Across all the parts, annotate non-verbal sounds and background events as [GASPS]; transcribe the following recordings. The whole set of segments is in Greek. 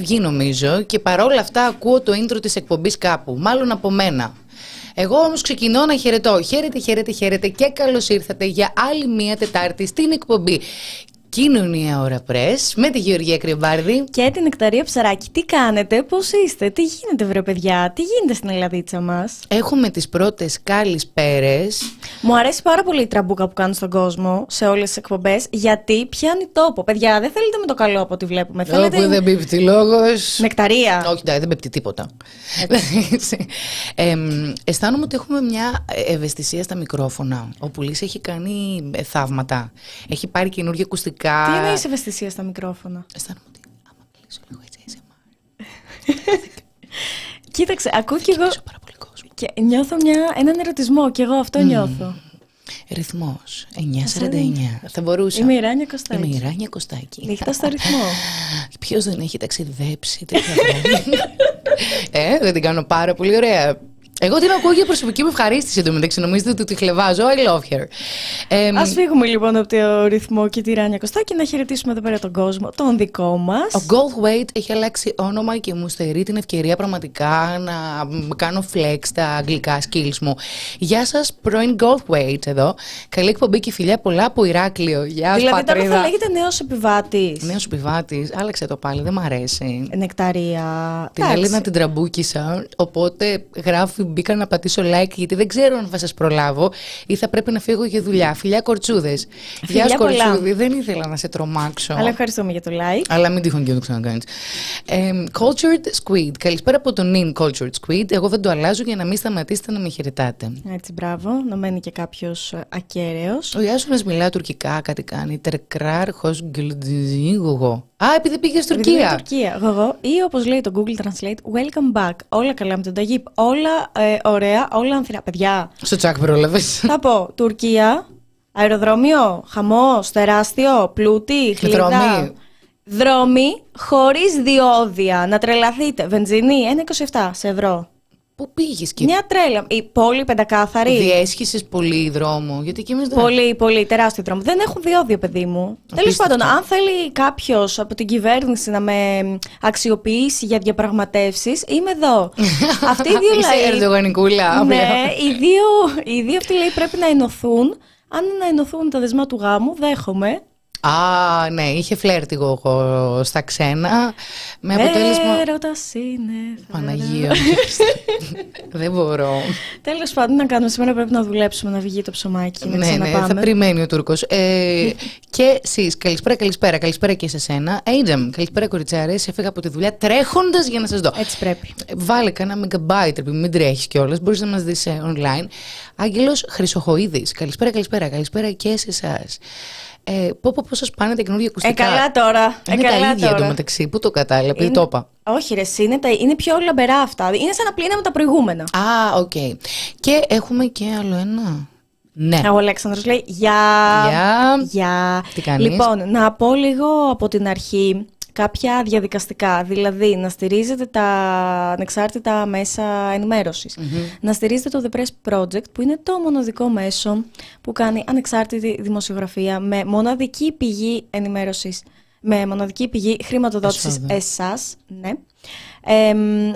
Έχουμε βγει νομίζω και παρόλα αυτά ακούω το intro της εκπομπής κάπου, μάλλον από μένα. Εγώ όμως ξεκινώ να χαιρετώ. Χαίρετε, χαίρετε, χαίρετε και καλώς ήρθατε για άλλη μία Τετάρτη στην εκπομπή. Κοινωνία Ωρα Πρέσ με τη Γεωργία Κρυμπάρδη. Και την Εκταρία Ψαράκη. Τι κάνετε, πώς είστε, τι γίνεται, βρε παιδιά, τι γίνεται στην Ελλαδίτσα μας; Έχουμε τις πρώτες καλησπέρε. Μου αρέσει πάρα πολύ η τραμπούκα που κάνουν στον κόσμο σε όλες τις εκπομπές, γιατί πιάνει τόπο. Παιδιά, δεν θέλετε με το καλό από ό,τι βλέπουμε. Θέλετε... Όπου δεν πίπτει λόγος. Νεκταρία. Όχι, δεν πίπτει τίποτα. ε, [LAUGHS] αισθάνομαι ότι έχουμε μια ευαισθησία στα μικρόφωνα. Ο Πουλή έχει κάνει θαύματα. Έχει πάρει καινούργια ακουστικά τι είναι η ευαισθησία στα μικρόφωνα; Αισθάνομαι ότι άμα μιλήσω λίγο έτσι ASMR. [LAUGHS] Κοίταξε, ακούω και εγώ. Και νιώθω μια, έναν ερωτισμό και εγώ αυτό mm. νιώθω. Ρυθμός 949. Θα μπορούσα. Είμαι η Ράνια Κωστάκη. Είμαι η Ράνια Κωστάκη. Νύχτα στο ρυθμό. [LAUGHS] Ποιος δεν έχει ταξιδέψει τέτοια [LAUGHS] ε, δεν την κάνω πάρα πολύ ωραία. Εγώ την ακούω για προσωπική μου ευχαρίστηση εντωμεταξύ. Νομίζετε ότι τη χλεβάζω. I love her. Ε, Α φύγουμε λοιπόν από το ρυθμό και τη Ράνια Κωστά και να χαιρετήσουμε εδώ πέρα τον κόσμο, τον δικό μας. Ο Goldthwait έχει αλλάξει όνομα και μου στερεί την ευκαιρία πραγματικά να κάνω flex τα αγγλικά skills μου. Γεια σας, πρώην Goldthwait εδώ. Καλή εκπομπή και φιλιά πολλά από Ηράκλειο. Γεια σας, Δηλαδή τώρα θα λέγεται νέος επιβάτης. Νέος επιβάτης. Άλλαξε το πάλι, δεν μ' αρέσει. Νεκταρία. Την Έλληνα την τραμπούκισα. Οπότε γράφει μπήκα να πατήσω like γιατί δεν ξέρω αν θα σας προλάβω ή θα πρέπει να φύγω για δουλειά. Φιλιά κορτσούδες. Γεια σα, κορτσούδη. Δεν ήθελα να σε τρομάξω. Αλλά ευχαριστούμε για το like. Αλλά μην τυχόν και το ξανακάνεις. Ε, cultured Squid. Καλησπέρα από τον νυν Cultured Squid. Εγώ δεν το αλλάζω για να μην σταματήσετε να με χαιρετάτε. Έτσι, μπράβο. Να μένει και κάποιος ε, ακέραιος. Ο Ιάσονα μιλά τουρκικά, κάτι κάνει. Τερκράρ, χω γκυλντζίγογο. Α, επειδή πήγε στην Τουρκία. Τουρκία. Εγώ, ή όπως λέει το Google Translate, welcome back. Όλα καλά με τον Ταγίπ. Όλα ε, ωραία, όλα ανθυρά. Παιδιά. Στο τσακ πρόλαβες. Θα πω Τουρκία, αεροδρόμιο, χαμό, τεράστιο, πλούτη, χλίδα. Δρόμοι χωρίς διόδια. Να τρελαθείτε. Βενζίνη 1,27 σε ευρώ. Πού πήγες και. Μια τρέλα. Η πόλη πεντακάθαρη. Διέσχισες πολύ δρόμο. Γιατί και εμείς δεν... Πολύ, πολύ. Τεράστιο δρόμο. Δεν έχουν διόδιο, παιδί μου. Τέλος πάντων, αν θέλει κάποιος από την κυβέρνηση να με αξιοποιήσει για διαπραγματεύσεις, είμαι εδώ. [LAUGHS] Αυτοί οι δύο λαοί. Ερντογανικούλα. Ναι, οι δύο, οι δύο αυτοί λαοί πρέπει να ενωθούν. Αν να ενωθούν τα δεσμά του γάμου, δέχομαι. Α, ναι, είχε φλερτιγο εγώ στα ξένα. Με αποτέλεσμα. Έρωτας είναι. Παναγία. Δεν μπορώ. Τέλος πάντων, να κάνουμε σήμερα πρέπει να δουλέψουμε να βγει το ψωμάκι. Ναι, ναι, θα περιμένει ο Τούρκος. Ε, και εσείς, καλησπέρα, καλησπέρα, καλησπέρα και σε σένα. Αίντζαμ, καλησπέρα, κοριτσάρες. Έφυγα από τη δουλειά τρέχοντας για να σας δω. Έτσι πρέπει. Βάλε κανένα megabyte, μην τρέχεις κιόλας. Μπορείς να μας δεις ε, online. Άγγελος Χρυσοχοίδης, καλησπέρα, καλησπέρα, καλησπέρα και σε εσάς. Ε, πω, πω, πώς σας πάνε τα καινούργια ακουστικά. Ε, καλά τώρα. Είναι ε, καλά τα ίδια εντωμεταξύ. Πού το κατάλαβα, είναι... το είπα. Όχι, ρε, είναι, τα... είναι πιο λαμπερά αυτά. Είναι σαν να πλύναμε τα προηγούμενα. Α, OK. Okay. Και έχουμε και άλλο ένα. Ναι. Ο Αλέξανδρος λέει Γεια. Γεια. Γεια. Τι κάνεις; Λοιπόν, να πω λίγο από την αρχή κάποια διαδικαστικά, δηλαδή να στηρίζετε τα ανεξάρτητα μέσα Να στηρίζετε το The Press Project, που είναι το μοναδικό μέσο που κάνει ανεξάρτητη δημοσιογραφία με μοναδική πηγή ενημέρωσης, με μοναδική πηγή χρηματοδότησης εσάς, ναι. Ε,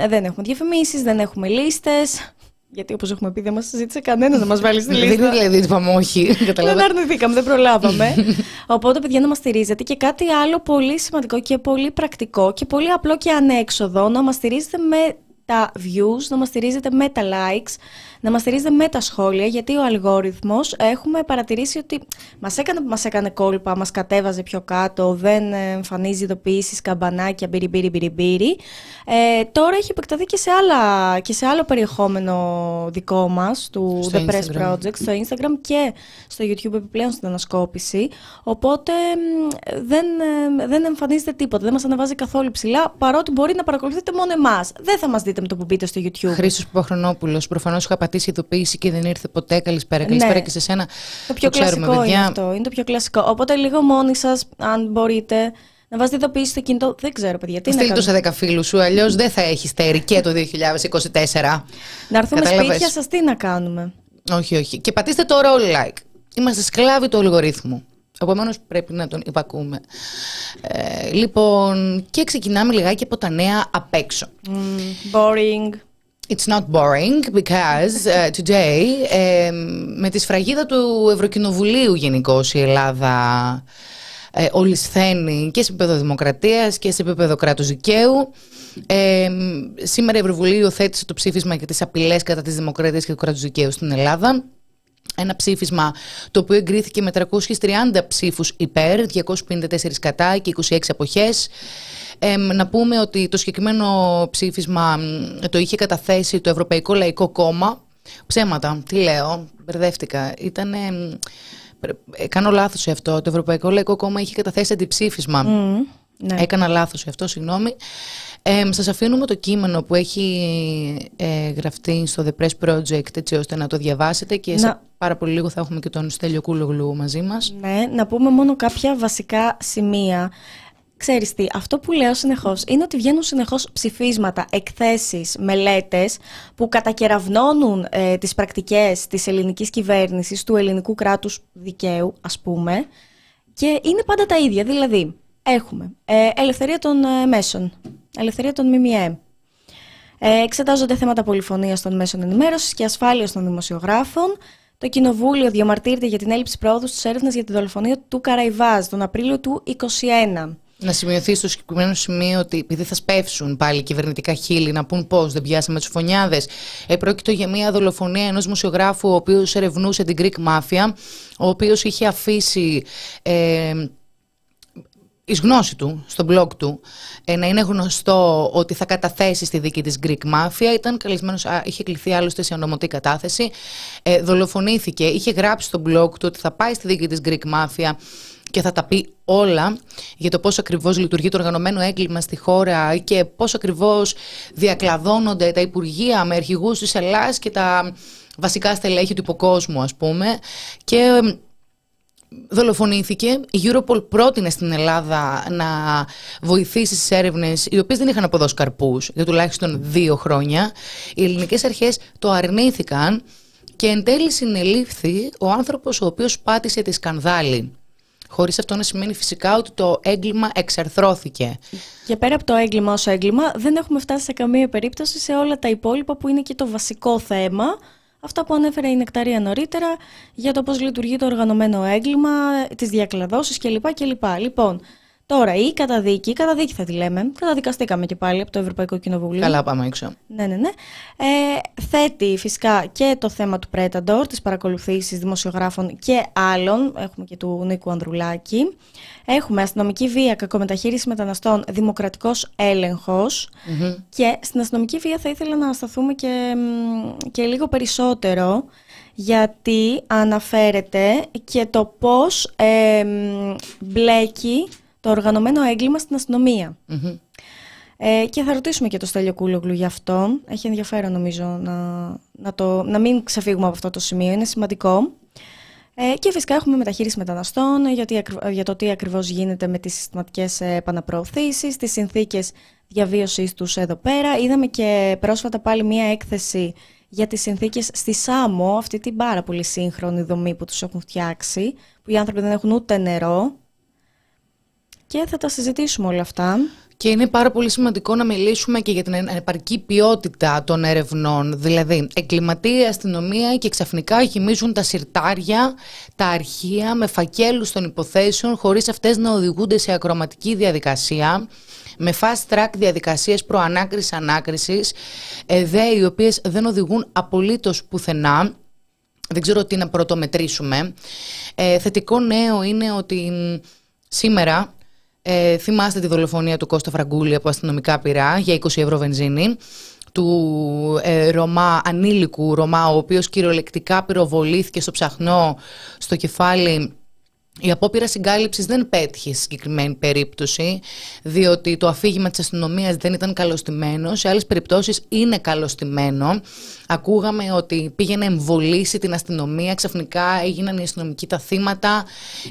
δεν έχουμε διαφημίσεις, δεν έχουμε λίστες, γιατί όπως έχουμε πει, δεν μας ζήτησε κανένας να μας βάλει στη λίστα. Δεν είναι δηλαδή είπαμε όχι. δεν αρνηθήκαμε, δεν προλάβαμε. [LAUGHS] Οπότε, παιδιά, να μας στηρίζετε. Και κάτι άλλο πολύ σημαντικό και πολύ πρακτικό και πολύ απλό και ανέξοδο, να μας στηρίζετε με τα views, να μας στηρίζετε με τα likes, να μας στηρίζετε με τα σχόλια, γιατί ο αλγόριθμος έχουμε παρατηρήσει ότι μας έκανε, μας έκανε κόλπα, μας κατέβαζε πιο κάτω, δεν εμφανίζει ειδοποιήσεις, καμπανάκια, μπύρι, μπύρι, μπύρι, μπύρι. Ε, τώρα έχει επεκταθεί και σε, άλλα, και σε άλλο περιεχόμενο δικό μας, του The Press Project, στο Instagram και στο YouTube επιπλέον στην ανασκόπηση. Οπότε δεν, δεν εμφανίζεται τίποτα, δεν μας ανεβάζει καθόλου ψηλά, παρότι μπορεί να παρακολουθείτε μόνο εμάς. Δεν θα μας δείτε με το που μπείτε στο YouTube. Χρήσος Παπαχρονόπουλος. Προφανώς είχα πατήσει ειδοποίηση και δεν ήρθε ποτέ. Καλησπέρα. Καλησπέρα ναι. και σε σένα. Το πιο το κλασικό ξέρουμε, είναι αυτό. Είναι το πιο κλασικό. Οπότε λίγο μόνοι σας, αν μπορείτε, να βάζετε ειδοποίηση στο κινητό. Δεν ξέρω, παιδιά. Τι Στείλτε το σε 10 φίλους σου, αλλιώς δεν θα έχεις στέρι και το 2024. Να έρθουμε Καταλάβες. σπίτια σας, τι να κάνουμε; Όχι, όχι. Και πατήστε το roll like. Είμαστε σκλάβοι του αλγορίθμου. Επομένω πρέπει να τον υπακούμε. Ε, λοιπόν, και ξεκινάμε λιγάκι από τα νέα απ' έξω. boring. It's not boring because uh, today ε, με τη σφραγίδα του Ευρωκοινοβουλίου γενικώ η Ελλάδα ε, ολισθαίνει και σε επίπεδο δημοκρατίας και σε επίπεδο κράτους δικαίου. Ε, σήμερα η Ευρωβουλή θέτησε το ψήφισμα για τις απειλές κατά της δημοκρατίας και του κράτους δικαίου στην Ελλάδα. Ένα ψήφισμα το οποίο εγκρίθηκε με 330 ψήφους υπέρ, 254 κατά και 26 αποχές. Ε, να πούμε ότι το συγκεκριμένο ψήφισμα το είχε καταθέσει το Ευρωπαϊκό Λαϊκό Κόμμα. Ψέματα, τι λέω, μπερδεύτηκα. Ήτανε... Ε, κάνω λάθος σε αυτό. Το Ευρωπαϊκό Λαϊκό Κόμμα είχε καταθέσει αντιψήφισμα. ναι. Έκανα λάθος σε αυτό, συγγνώμη. Ε, σας αφήνουμε το κείμενο που έχει ε, γραφτεί στο The Press Project έτσι ώστε να το διαβάσετε και σε πάρα πολύ λίγο θα έχουμε και τον Στέλιο Κούλογλου μαζί μας. Ναι, να πούμε μόνο κάποια βασικά σημεία. Ξέρεις τι, αυτό που λέω συνεχώς είναι ότι βγαίνουν συνεχώς ψηφίσματα, εκθέσεις, μελέτες που κατακεραυνώνουν ε, τις πρακτικές της ελληνικής κυβέρνησης, του ελληνικού κράτους δικαίου ας πούμε και είναι πάντα τα ίδια, δηλαδή έχουμε ε, ελευθερία των ε, μέσων, ελευθερία των ΜΜΕ, ε, εξετάζονται θέματα πολυφωνίας των μέσων ενημέρωσης και ασφάλειας των δημοσιογράφων, το Κοινοβούλιο διαμαρτύρεται για την έλλειψη πρόοδου τη έρευνα για τη δολοφονία του Καραϊβάζ τον Απρίλιο του 2021. Να σημειωθεί στο συγκεκριμένο σημείο ότι επειδή θα σπεύσουν πάλι κυβερνητικά χείλη να πούν πώς δεν πιάσαμε τους φωνιάδες, επρόκειτο για μια δολοφονία ενός μουσιογράφου ο οποίος ερευνούσε την Greek Mafia, ο οποίος είχε αφήσει. Ε, εις γνώση του, στο blog του, ε, να είναι γνωστό ότι θα καταθέσει στη δίκη της Greek Mafia. Ήταν καλεσμένος, α, είχε κληθεί άλλωστε σε ονομωτή κατάθεση. Ε, δολοφονήθηκε, είχε γράψει στο blog του ότι θα πάει στη δίκη της Greek Mafia και θα τα πει όλα για το πώς ακριβώς λειτουργεί το οργανωμένο έγκλημα στη χώρα και πώς ακριβώς διακλαδώνονται τα υπουργεία με αρχηγούς της Ελλάδας και τα βασικά στελέχη του υποκόσμου ας πούμε και δολοφονήθηκε. Η Europol πρότεινε στην Ελλάδα να βοηθήσει στις έρευνες οι οποίες δεν είχαν αποδώσει καρπούς για τουλάχιστον δύο χρόνια. Οι ελληνικές αρχές το αρνήθηκαν και εν τέλει συνελήφθη ο άνθρωπος ο οποίος πάτησε τη σκανδάλη. Χωρίς αυτό να σημαίνει φυσικά ότι το έγκλημα εξαρθρώθηκε. Και πέρα από το έγκλημα ως έγκλημα, δεν έχουμε φτάσει σε καμία περίπτωση σε όλα τα υπόλοιπα που είναι και το βασικό θέμα. Αυτά που ανέφερε η Νεκταρία νωρίτερα για το πώς λειτουργεί το οργανωμένο έγκλημα, τις διακλαδώσεις κλπ. Λοιπόν, Τώρα, η καταδίκη, η καταδίκη θα τη λέμε, καταδικαστήκαμε και πάλι από το Ευρωπαϊκό Κοινοβούλιο. Καλά, πάμε έξω. Ναι, ναι, ναι. Ε, θέτει φυσικά και το θέμα του Πρέταντορ, της παρακολουθήσεις δημοσιογράφων και άλλων. Έχουμε και του Νίκου Ανδρουλάκη. Έχουμε αστυνομική βία, κακομεταχείριση μεταναστών, δημοκρατικός Και στην αστυνομική βία θα ήθελα να σταθούμε και, και λίγο περισσότερο γιατί αναφέρεται και το πώς ε, μπλέκει το οργανωμένο έγκλημα στην αστυνομια Ε, και θα ρωτήσουμε και το Στέλιο Κούλογλου γι' αυτό. Έχει ενδιαφέρον νομίζω να, να, το, να μην ξεφύγουμε από αυτό το σημείο. Είναι σημαντικό. Ε, και φυσικά έχουμε μεταχείριση μεταναστών για, για το τι ακριβώς γίνεται με τις συστηματικές επαναπροωθήσεις, τις συνθήκες διαβίωσης τους εδώ πέρα. Είδαμε και πρόσφατα πάλι μία έκθεση για τις συνθήκες στη ΣΑΜΟ, αυτή την πάρα πολύ σύγχρονη δομή που τους έχουν φτιάξει, που οι άνθρωποι δεν έχουν ούτε νερό, και θα τα συζητήσουμε όλα αυτά. Και είναι πάρα πολύ σημαντικό να μιλήσουμε και για την επαρκή ποιότητα των ερευνών. Δηλαδή, εγκληματία, αστυνομία και ξαφνικά γεμίζουν τα συρτάρια, τα αρχεία με φακέλους των υποθέσεων χωρίς αυτές να οδηγούνται σε ακροματική διαδικασία με fast track διαδικασίες προανάκρισης-ανάκρισης, ΕΔΕ οι οποίες δεν οδηγούν απολύτως πουθενά. Δεν ξέρω τι να πρωτομετρήσουμε. Ε, θετικό νέο είναι ότι σήμερα ε, θυμάστε τη δολοφονία του Κώστα Φραγκούλη από αστυνομικά πυρά για 20 ευρώ βενζίνη του ε, Ρωμά, ανήλικου Ρωμά, ο οποίος κυριολεκτικά πυροβολήθηκε στο ψαχνό στο κεφάλι η απόπειρα συγκάλυψης δεν πέτυχε στη συγκεκριμένη περίπτωση, διότι το αφήγημα της αστυνομίας δεν ήταν καλωστημένος. Σε άλλες περιπτώσεις είναι καλωστημένο. Ακούγαμε ότι πήγαινε εμβολήσει την αστυνομία, ξαφνικά έγιναν οι αστυνομικοί τα θύματα,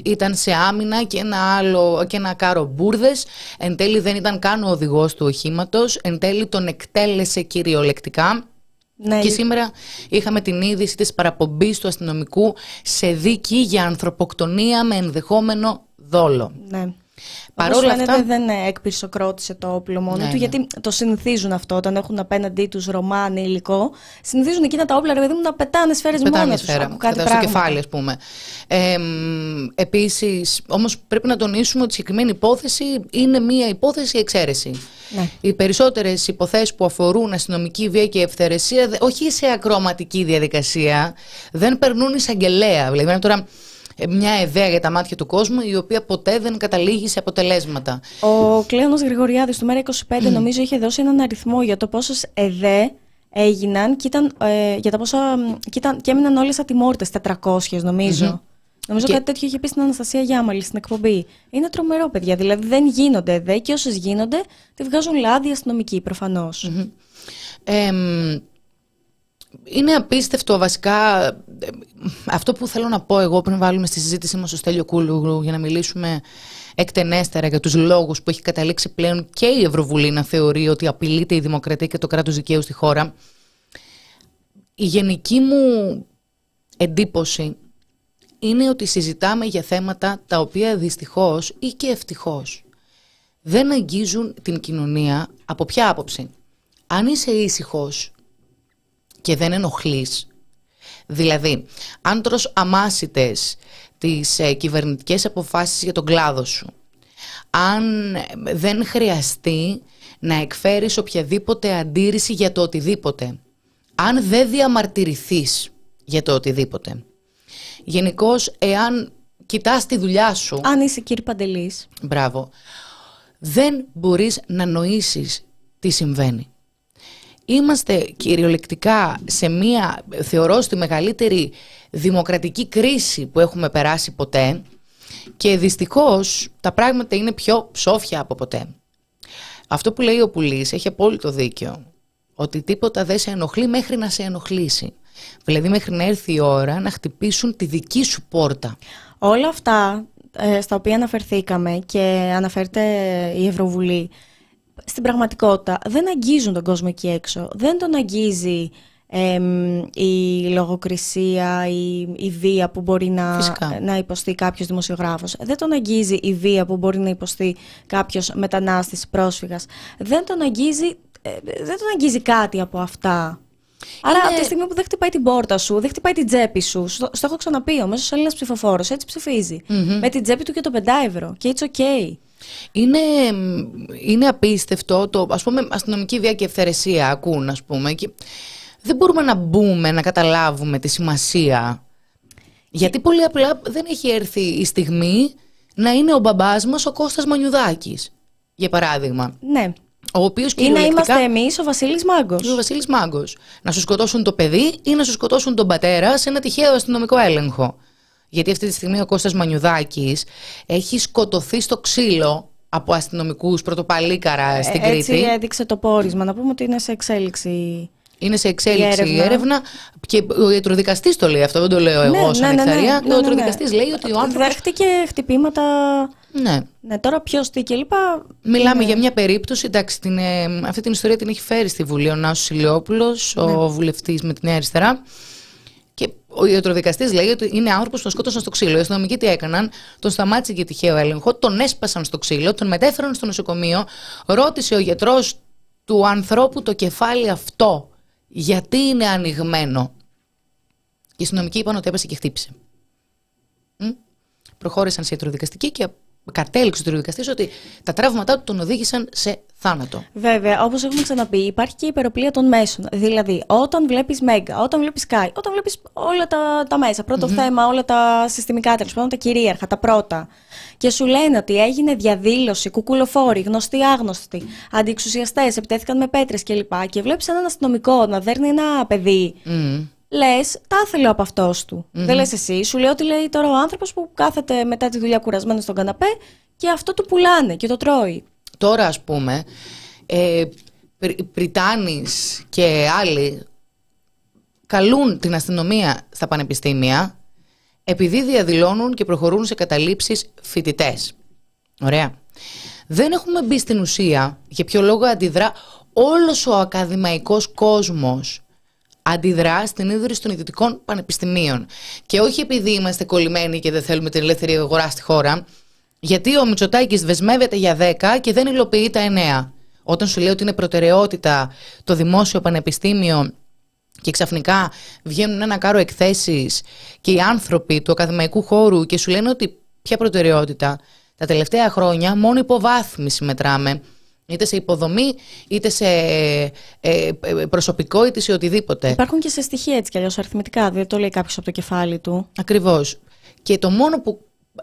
ήταν σε άμυνα και ένα άλλο και ένα κάρο μπουρδες. Εν τέλει δεν ήταν καν ο οδηγός του οχήματος. Εν τέλει τον εκτέλεσε κυριολεκτικά Ναι, Και σήμερα είχαμε την είδηση της παραπομπής του αστυνομικού σε δίκη για ανθρωποκτονία με ενδεχόμενο δόλο. ναι. Παρόλα Όπως φαίνεται, αυτά- δεν ε, εκπυρσοκρότησε το όπλο μόνο Ναι, του, ναι. γιατί το συνηθίζουν αυτό όταν έχουν απέναντί τους Ρωμάνοι υλικό. Συνηθίζουν εκείνα τα όπλα, ρε παιδί μου, να πετάνε σφαίρες Πετάνε μόνα μια τους. σφαίρα, κάτι κατά στο πράγματα. κεφάλι, ας πούμε. Ε, μ, επίσης, όμως πρέπει να τονίσουμε ότι η συγκεκριμένη υπόθεση είναι μια υπόθεση εξαίρεση. Ναι. Οι περισσότερες υποθέσεις που αφορούν αστυνομική βία και ευθερεσία, δε- όχι σε ακροματική διαδικασία, δεν περνούν εισαγγελέα. Δηλαδή, είναι τώρα ε, μια ιδέα για τα μάτια του κόσμου, η οποία ποτέ δεν καταλήγει σε αποτελέσματα. Ο Κλέονος Γρηγοριάδης του Μέρα25 νομίζω είχε δώσει έναν αριθμό για το πόσες ΕΔΕ έγιναν και, ήταν, ε, για τα πόσα, και, ήταν, και έμειναν όλες ατιμόρυτες, 400 νομιζω Νομίζω Και- κάτι τέτοιο είχε πει στην Αναστασία Γιάμαλη στην εκπομπή. Είναι τρομερό, παιδιά. Δηλαδή δεν γίνονται ΕΔΕ και όσες γίνονται, τη βγάζουν λάδι αστυνομικοί προφανώς. Ε, μ, είναι απίστευτο βασικά ε, αυτό που θέλω να πω εγώ πριν βάλουμε στη συζήτησή μας στο Στέλιο Κούλουγλου για να μιλήσουμε εκτενέστερα για τους λόγους που έχει καταλήξει πλέον και η Ευρωβουλή να θεωρεί ότι απειλείται η δημοκρατία και το κράτος δικαίου στη χώρα. Η γενική μου εντύπωση είναι ότι συζητάμε για θέματα τα οποία δυστυχώς ή και ευτυχώς δεν αγγίζουν την κοινωνία από ποια άποψη. Αν είσαι ήσυχος και δεν ενοχλείς, δηλαδή αν τρως αμάσιτες τις ε, κυβερνητικές αποφάσεις για τον κλάδο σου, αν ε, δεν χρειαστεί να εκφέρεις οποιαδήποτε αντίρρηση για το οτιδήποτε, αν δεν διαμαρτυρηθείς για το οτιδήποτε, γενικώς εάν κοιτάς τη δουλειά σου... Αν είσαι κύριε Παντελής. Μπράβο. Δεν μπορείς να νοήσεις τι συμβαίνει. Είμαστε κυριολεκτικά σε μία, θεωρώ, στη μεγαλύτερη δημοκρατική κρίση που έχουμε περάσει ποτέ και δυστυχώς τα πράγματα είναι πιο ψόφια από ποτέ. Αυτό που λέει ο Πουλής έχει απόλυτο δίκιο. Ότι τίποτα δεν σε ενοχλεί μέχρι να σε ενοχλήσει. Δηλαδή μέχρι να έρθει η ώρα να χτυπήσουν τη δική σου πόρτα. Όλα αυτά ε, στα οποία αναφερθήκαμε και αναφέρεται η Ευρωβουλή, στην πραγματικότητα δεν αγγίζουν τον κόσμο εκεί έξω. Δεν τον αγγίζει εμ, η λογοκρισία, η, η βία που μπορεί να, Φυσικά. να υποστεί κάποιος δημοσιογράφος. Δεν τον αγγίζει η βία που μπορεί να υποστεί κάποιος μετανάστης, πρόσφυγας. Δεν τον αγγίζει, ε, δεν τον αγγίζει κάτι από αυτά. Άρα, Είναι- από τη στιγμή που δεν χτυπάει την πόρτα σου, δεν χτυπάει την τσέπη σου, στο, στο έχω ξαναπεί, ο μέσος Έλληνας ψηφοφόρος έτσι ψηφίζει. Με την τσέπη του και το 5 ευρώ. Και it's okay. Είναι, είναι απίστευτο το, ας πούμε, αστυνομική βία και ευθερεσία ακούν, ας πούμε. Και δεν μπορούμε να μπούμε, να καταλάβουμε τη σημασία. Γιατί πολύ απλά δεν έχει έρθει η στιγμή να είναι ο μπαμπάς μας ο Κώστας Μανιουδάκης, για παράδειγμα. Ναι. Ο οποίος Ή να κυριολεκτικά... είμαστε εμείς ο Βασίλης Μάγκος. Ο Βασίλης Μάγκος. Να σου σκοτώσουν το παιδί ή να σου σκοτώσουν τον πατέρα σε ένα τυχαίο αστυνομικό έλεγχο. Γιατί αυτή τη στιγμή ο Κώστας Μανιουδάκης έχει σκοτωθεί στο ξύλο από αστυνομικούς πρωτοπαλίκαρα στην Ε, Έτσι Κρήτη. έδειξε το πόρισμα. Να πούμε ότι είναι σε εξέλιξη. Είναι σε εξέλιξη η η έρευνα. έρευνα. και ο ιατροδικαστής το λέει αυτό, δεν το λέω εγώ σαν νεκταρία. ο ιατροδικαστής λέει ότι ο άνθρωπος... Δέχτηκε χτυπήματα. Ναι. Ναι, τώρα ποιο τι κλπ. Μιλάμε για μια περίπτωση, εντάξει, την, ε, αυτή την ιστορία την έχει φέρει στη Βουλή ο Νάσος Ηλιόπουλος, ο βουλευτής με τη Νέα Αριστερά. Και ο ιατροδικαστής λέει ότι είναι άνθρωπος που τον σκότωσαν στο ξύλο. Οι αστυνομικοί τι έκαναν, τον σταμάτησε για τυχαίο έλεγχο, τον έσπασαν στο ξύλο, τον μετέφεραν στο νοσοκομείο. Ρώτησε ο γιατρός του ανθρώπου το κεφάλι αυτό, γιατί είναι ανοιγμένο. Οι αστυνομικοί είπαν ότι έπεσε και χτύπησε. Μ; Προχώρησαν σε ιατροδικαστική και κατέληξε ο ιατροδικαστής ότι τα τραύματά του τον οδήγησαν σε θάνατο. Βέβαια, όπως έχουμε ξαναπεί, υπάρχει και η υπεροπλία των μέσων. Δηλαδή, όταν βλέπεις Μέγκα, όταν βλέπεις Sky, όταν βλέπεις όλα τα, τα μέσα, πρώτο θέμα, όλα τα συστημικά τέλος πάντων, τα κυρίαρχα, τα πρώτα, και σου λένε ότι έγινε διαδήλωση, κουκουλοφόροι, γνωστοί άγνωστοι, αντιεξουσιαστές, επιτέθηκαν με πέτρες κλπ. Και βλέπεις έναν αστυνομικό να δέρνει ένα παιδί. Μμ. Λες, τα ήθελε από αυτό του. Δεν λες εσύ. Σου λέει ότι λέει τώρα ο άνθρωπος που κάθεται μετά τη δουλειά κουρασμένο στον καναπέ και αυτό του πουλάνε και το τρώει. Τώρα ας πούμε, ε, Πρι- Πριτάνης και άλλοι καλούν την αστυνομία στα πανεπιστήμια επειδή διαδηλώνουν και προχωρούν σε καταλήψεις φοιτητές. Ωραία. Δεν έχουμε μπει στην ουσία για ποιο λόγο αντιδρά όλος ο ακαδημαϊκός κόσμος αντιδρά στην ίδρυση των ιδιωτικών πανεπιστημίων. Και όχι επειδή είμαστε κολλημένοι και δεν θέλουμε την ελεύθερη αγορά στη χώρα, γιατί ο Μητσοτάκης δεσμεύεται για 10 και δεν υλοποιεί τα 9. Όταν σου λέει ότι είναι προτεραιότητα το δημόσιο πανεπιστήμιο και ξαφνικά βγαίνουν ένα κάρο εκθέσεις και οι άνθρωποι του ακαδημαϊκού χώρου και σου λένε ότι ποια προτεραιότητα. Τα τελευταία χρόνια μόνο υποβάθμιση μετράμε. Είτε σε υποδομή, είτε σε ε, ε, προσωπικό, είτε σε οτιδήποτε. Υπάρχουν και σε στοιχεία έτσι κι αλλιώς αριθμητικά. Δεν το λέει κάποιος από το κεφάλι του. Ακριβώς. Και το μόνο που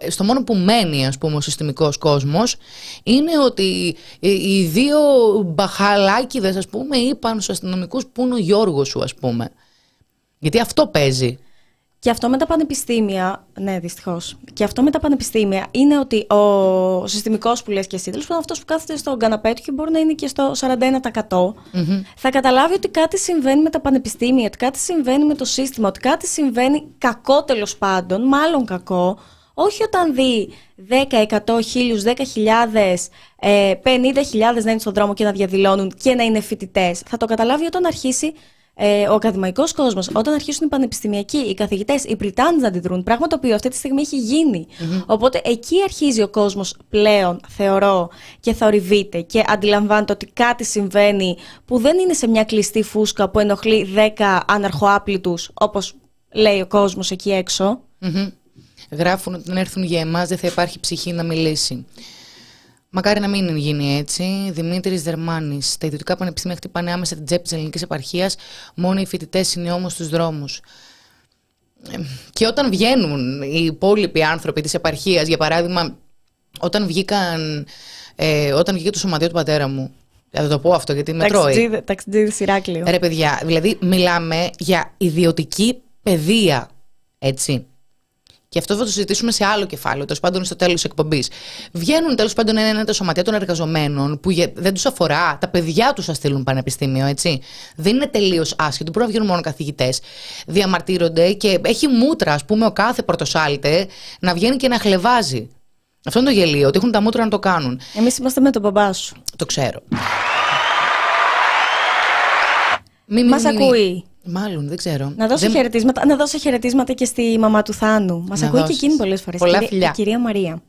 στο μόνο που μένει ας πούμε ο συστημικός κόσμος είναι ότι οι δύο μπαχαλάκιδες ας πούμε είπαν στους αστυνομικούς που είναι ο Γιώργος σου ας πούμε γιατί αυτό παίζει και αυτό με τα πανεπιστήμια, ναι, δυστυχώς. Και αυτό με τα πανεπιστήμια είναι ότι ο συστημικός που λες και εσύ, τέλος πάντων αυτός που κάθεται στον καναπέ και μπορεί να είναι και στο 41%, θα καταλάβει ότι κάτι συμβαίνει με τα πανεπιστήμια, ότι κάτι συμβαίνει με το σύστημα, ότι κάτι συμβαίνει κακό τέλος πάντων, μάλλον κακό, όχι όταν δει 10, 100, 1000, 10.000, 50.000 να είναι στον δρόμο και να διαδηλώνουν και να είναι φοιτητές. Θα το καταλάβει όταν αρχίσει ε, ο ακαδημαϊκός κόσμος, όταν αρχίσουν οι πανεπιστημιακοί, οι καθηγητές, οι πριτάνε να αντιδρούν, πράγμα το οποίο αυτή τη στιγμή έχει Οπότε εκεί αρχίζει ο κόσμος πλέον, θεωρώ, και θορυβείται και αντιλαμβάνεται ότι κάτι συμβαίνει που δεν είναι σε μια κλειστή φούσκα που ενοχλεί 10 αναρχοάπλητους, όπως λέει ο κόσμος εκεί Γράφουν ότι αν έρθουν για εμάς δεν θα υπάρχει ψυχή να μιλήσει. Μακάρι να μην γίνει έτσι. Δημήτρης Δερμάνης. Τα ιδιωτικά πανεπιστήμια χτυπάνε άμεσα την τσέπη της ελληνικής επαρχίας. Μόνο οι φοιτητές είναι όμως στους δρόμους. Ε, και όταν βγαίνουν οι υπόλοιποι άνθρωποι της επαρχίας, για παράδειγμα, όταν βγήκαν. Ε, όταν βγήκε το σωματείο του πατέρα μου. Θα το πω αυτό γιατί με τρώει. Ταξιτζίδι Ηράκλειο. Ρε παιδιά, δηλαδή μιλάμε για ιδιωτική παιδεία. Έτσι. Και αυτό θα το συζητήσουμε σε άλλο κεφάλαιο, τέλος πάντων στο τέλος της εκπομπής. Βγαίνουν τέλος πάντων ένα τα σωματεία των εργαζομένων που δεν τους αφορά, τα παιδιά τους θα στείλουν πανεπιστήμιο, έτσι. Δεν είναι τελείως άσχετο, μπορεί να βγαίνουν μόνο καθηγητές. Διαμαρτύρονται και έχει μούτρα, ας πούμε, ο κάθε πρωτοσάλτε να βγαίνει και να χλεβάζει. Αυτό είναι το γελίο, ότι έχουν τα μούτρα να το κάνουν. Εμείς είμαστε με τον μπαμπά σου. Το ξέρω. Μας ακούει. Μάλλον, δεν ξέρω. Να δώσω, δεν... χαιρετίσματα, να δώσω χαιρετίσματα και στη μαμά του Θάνου. Μας ακούει και εκείνη πολλές φορές. Πολλά φιλιά. Η κυρία Μαρία.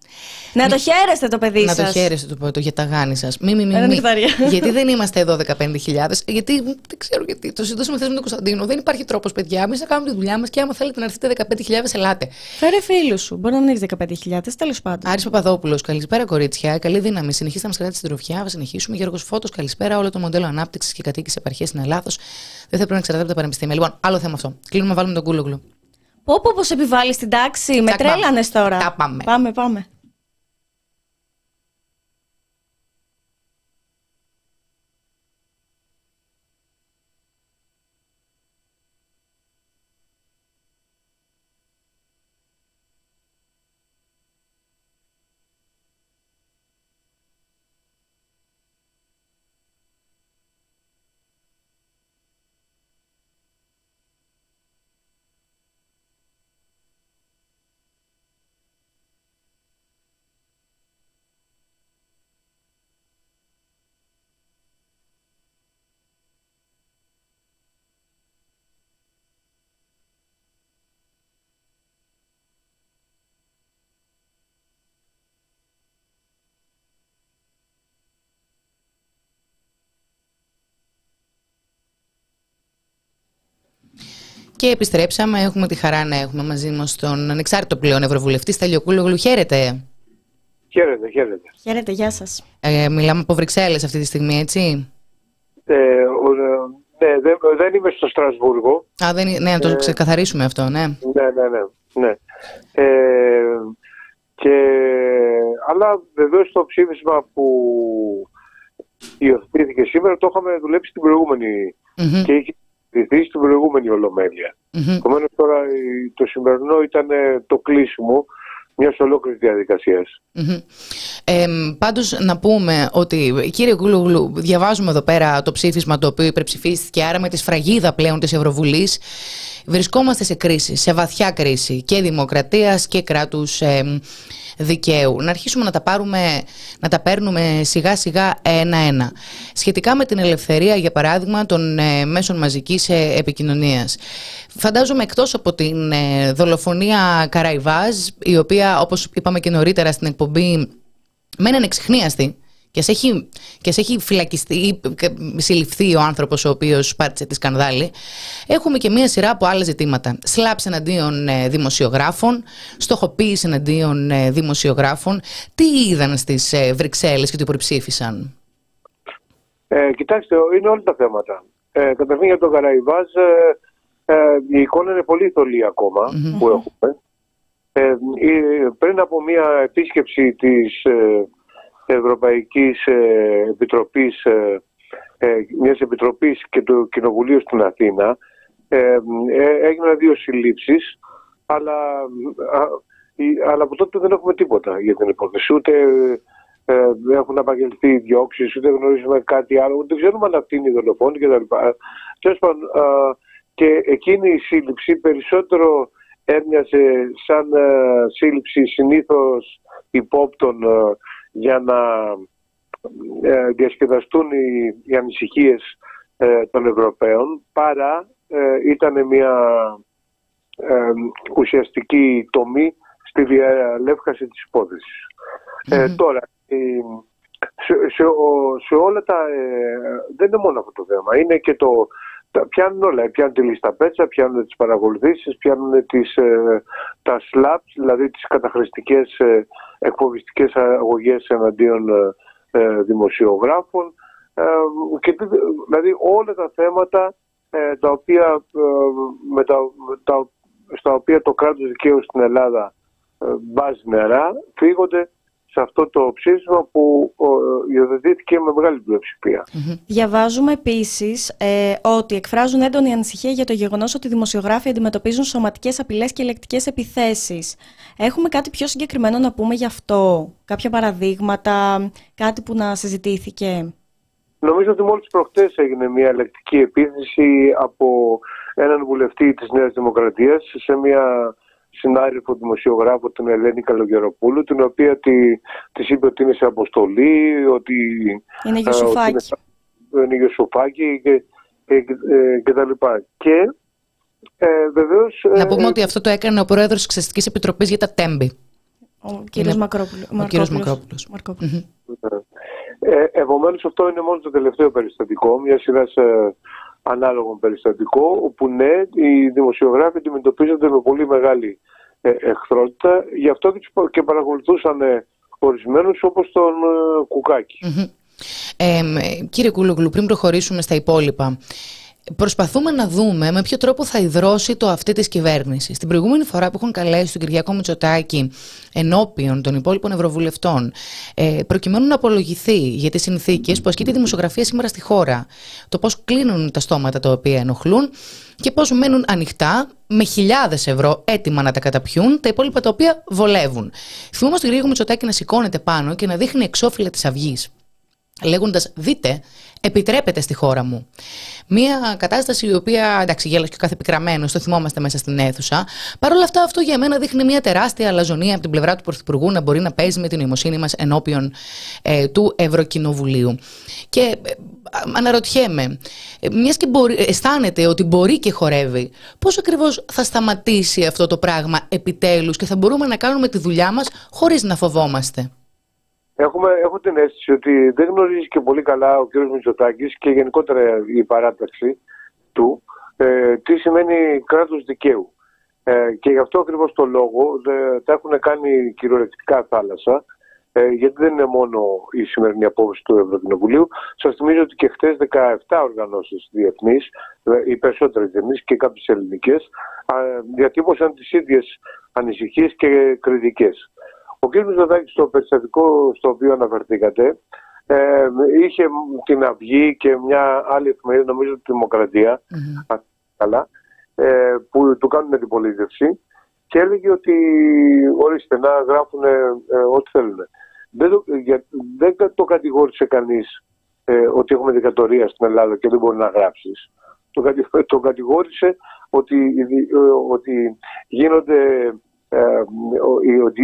Να το χαίρεστε το παιδί σα. Να το χαίρεστε το, το γιαταγάνι σας. Μη, μη, μη. μη. [LAUGHS] γιατί δεν είμαστε εδώ 15.000. Γιατί δεν ξέρω γιατί. Το συζητούσαμε χθε με τον Κωνσταντίνο. Δεν υπάρχει τρόπος, παιδιά. Εμείς θα κάνουμε τη δουλειά μας και άμα θέλετε να έρθετε 15.000, ελάτε. Φέρε φίλους σου. Μπορεί να μην έχει 15.000. Τέλος πάντων. Άρης Παπαδόπουλος. Καλησπέρα, κορίτσια. Καλή δύναμη. Συνεχίστε να μας κρατάτε στην τροφιά. Θα συνεχίσουμε. Γιώργος Φώτος. Καλησπέρα. Όλο το μοντέλο ανάπτυξης και κατοίκηση επαρχίας είναι λάθο. Δεν θα πρέπει να εξαρτάται από τα πανεπιστήμια. Λοιπόν, άλλο θέμα αυτό. Κλείνουμε, βάλουμε τον κούλογλου. Πω, πω, πως επιβάλλεις την τάξη. Με τρέλανες τώρα. Τα πάμε. Πάμε, πάμε. Και επιστρέψαμε. Έχουμε τη χαρά να έχουμε μαζί μας τον ανεξάρτητο πλέον Ευρωβουλευτή Στέλιο Κούλογλου. Χαίρετε. Χαίρετε, χαίρετε. Χαίρετε, γεια σας. Ε, μιλάμε από Βρυξέλλες αυτή τη στιγμή, έτσι; Ε, ναι, δεν, δεν είμαι στο Στρασβούργο. Α, δεν, ναι, να το ε, ξεκαθαρίσουμε αυτό, ναι. Ναι, ναι, ναι. ναι. Ε, και, αλλά βεβαίως το ψήφισμα που υιοθετήθηκε σήμερα το είχαμε δουλέψει την προηγούμενη mm-hmm. και είχε συζητηθεί στην προηγούμενη Ολομέλεια. Mm-hmm. Επομένως τώρα το σημερινό ήταν το κλείσιμο μιας ολόκληρης διαδικασίας. Ε, πάντως να πούμε ότι κύριε Γκουλουγλου διαβάζουμε εδώ πέρα το ψήφισμα το οποίο υπερψηφίστηκε άρα με τη σφραγίδα πλέον της Ευρωβουλής βρισκόμαστε σε κρίση, σε βαθιά κρίση και δημοκρατίας και κράτους ε, δικαίου. Να αρχίσουμε να τα, πάρουμε, να τα παίρνουμε σιγά σιγά ένα-ένα. Σχετικά με την ελευθερία, για παράδειγμα, των ε, μέσων μαζικής ε, επικοινωνίας. Φαντάζομαι εκτός από την ε, δολοφονία Καραϊβάζ, η οποία όπως είπαμε και νωρίτερα στην εκπομπή μένει εξυχνίαστη και σε έχει, και σε έχει φυλακιστεί ή συλληφθεί ο άνθρωπος ο οποίος πάτησε τη σκανδάλη, έχουμε και μία σειρά από άλλα ζητήματα. Σλάψ εναντίον ε, δημοσιογράφων, στοχοποίηση εναντίον ε, δημοσιογράφων. Τι είδαν στις ε, Βρυξέλλες και τι προψήφισαν. Ε, κοιτάξτε, είναι όλα τα θέματα. Ε, καταρχήν για τον Καραϊβάζ, ε, η εικόνα είναι πολύ θολή που έχουμε. Ε, πριν από μια επίσκεψη της Ευρωπαϊκής ε, Επιτροπής, ε, ε, μιας επιτροπής και του Κοινοβουλίου στην Αθήνα έγιναν δύο συλλήψεις αλλά, αλλά από τότε δεν έχουμε τίποτα για την υπόθεση. Ούτε έχουν απαγγελθεί διώξεις, ούτε γνωρίζουμε κάτι άλλο, ούτε ξέρουμε αν αυτή είναι η δολοφόνη κτλ. Τέλος πάντων, και εκείνη η σύλληψη περισσότερο έμοιαζε σαν σύλληψη συνήθως υπόπτων για να ε, διασκεδαστούν οι, οι ανησυχίες ε, των Ευρωπαίων παρά ε, ήταν μια ουσιαστική τομή στη διαλεύκαση της υπόθεσης. Τώρα, σε, όλα τα... δεν είναι μόνο αυτό το θέμα, είναι και το... Πιάνουν όλα, πιάνουν τη λίστα πέτσα, πιάνουν τις παρακολουθήσεις, πιάνουν τις, τα slaps, δηλαδή τις καταχρηστικές εκφοβιστικές αγωγές εναντίον ε, ε, δημοσιογράφων. Ε, και, δηλαδή όλα τα θέματα τα οποία, με τα, τα, στα οποία το κράτος δικαίου στην Ελλάδα βάζει νερά φύγονται σε αυτό το ψήφισμα που υιοθετήθηκε με μεγάλη πλειοψηφία. Διαβάζουμε επίσης ε, ότι εκφράζουν έντονη ανησυχία για το γεγονός ότι οι δημοσιογράφοι αντιμετωπίζουν σωματικές απειλές και ελεκτικές επιθέσεις. Έχουμε κάτι πιο συγκεκριμένο να πούμε γι' αυτό, κάποια παραδείγματα, κάτι που να συζητήθηκε; Νομίζω ότι μόλις προχτές έγινε μια ελεκτική επίθεση από έναν βουλευτή της Νέας Δημοκρατίας σε μια συνάδελφο δημοσιογράφο την Ελένη Καλογεροπούλου την οποία τη, της είπε ότι είναι σε αποστολή ότι είναι Γιωσουφάκη είναι, Γιωσουφάκη και, και, και, τα λοιπά. Και ε, βεβαίως, να πούμε ε, ότι αυτό το έκανε ο πρόεδρος της Εξαστικής Επιτροπής για τα Τέμπη. Ο κύριος Μακρόπουλος. Ο κύριος Μακρόπουλος. Ε, επομένως αυτό είναι μόνο το τελευταίο περιστατικό. Μια σειρά ε, ανάλογο περιστατικό, όπου ναι, οι δημοσιογράφοι αντιμετωπίζονται με πολύ μεγάλη ε, εχθρότητα. Γι' αυτό και παρακολουθούσαν ε, ορισμένους όπως τον ε, κουκακι κύριε Κούλογλου, πριν προχωρήσουμε στα υπόλοιπα, Προσπαθούμε να δούμε με ποιο τρόπο θα υδρώσει το αυτή της κυβέρνησης. Την προηγούμενη φορά που έχουν καλέσει τον Κυριακό Μητσοτάκη ενώπιον των υπόλοιπων Ευρωβουλευτών, ε, προκειμένου να απολογηθεί για τις συνθήκες που ασκεί τη δημοσιογραφία σήμερα στη χώρα, το πώς κλείνουν τα στόματα τα οποία ενοχλούν και πώς μένουν ανοιχτά με χιλιάδες ευρώ έτοιμα να τα καταπιούν τα υπόλοιπα τα οποία βολεύουν. Θυμόμαστε τον Κυριακό Μητσοτάκη να σηκώνεται πάνω και να δείχνει εξώφυλλα της αυγής λέγοντας: Δείτε, επιτρέπεται στη χώρα μου. Μία κατάσταση η οποία, εντάξει, γέλασε και ο κάθε πικραμένος, το θυμόμαστε μέσα στην αίθουσα. Παρ' όλα αυτά, αυτό για μένα δείχνει μια τεράστια αλαζονία από την πλευρά του Πρωθυπουργού να μπορεί να παίζει με την νοημοσύνη μας ενώπιον ε, του Ευρωκοινοβουλίου. Και ε, αναρωτιέμαι, ε, μιας και μπορεί, αισθάνεται ότι μπορεί και χορεύει, πώς ακριβώς θα σταματήσει αυτό το πράγμα επιτέλους και θα μπορούμε να κάνουμε τη δουλειά μας χωρίς να φοβόμαστε; Έχουμε, έχω την αίσθηση ότι δεν γνωρίζει και πολύ καλά ο κ. Μητσοτάκης και γενικότερα η παράταξη του ε, τι σημαίνει κράτος δικαίου. Ε, και γι' αυτό ακριβώς το λόγο δε, τα έχουν κάνει κυριολεκτικά θάλασσα, ε, γιατί δεν είναι μόνο η σημερινή απόφαση του Ευρωκοινοβουλίου. Σας θυμίζω ότι και χθες 17 οργανώσεις διεθνείς, ε, οι περισσότερες διεθνείς και κάποιες ελληνικές, διατύπωσαν τις ίδιες ανησυχίες και κριτικές. Ο κ. Μητσοτάκης στο περιστατικό στο οποίο αναφερθήκατε ε, είχε την Αυγή και μια άλλη εφημερίδα, νομίζω τη Δημοκρατία, καλά, ε, που του κάνουν την πολίτευση και έλεγε ότι ορίστε να γράφουν ε, ό,τι θέλουν. Δεν το, για, δεν το κατηγόρησε κανείς ε, ότι έχουμε δικατορία στην Ελλάδα και δεν μπορεί να γράψεις. Το, το κατηγόρησε ότι, ε, ότι γίνονται ε, ότι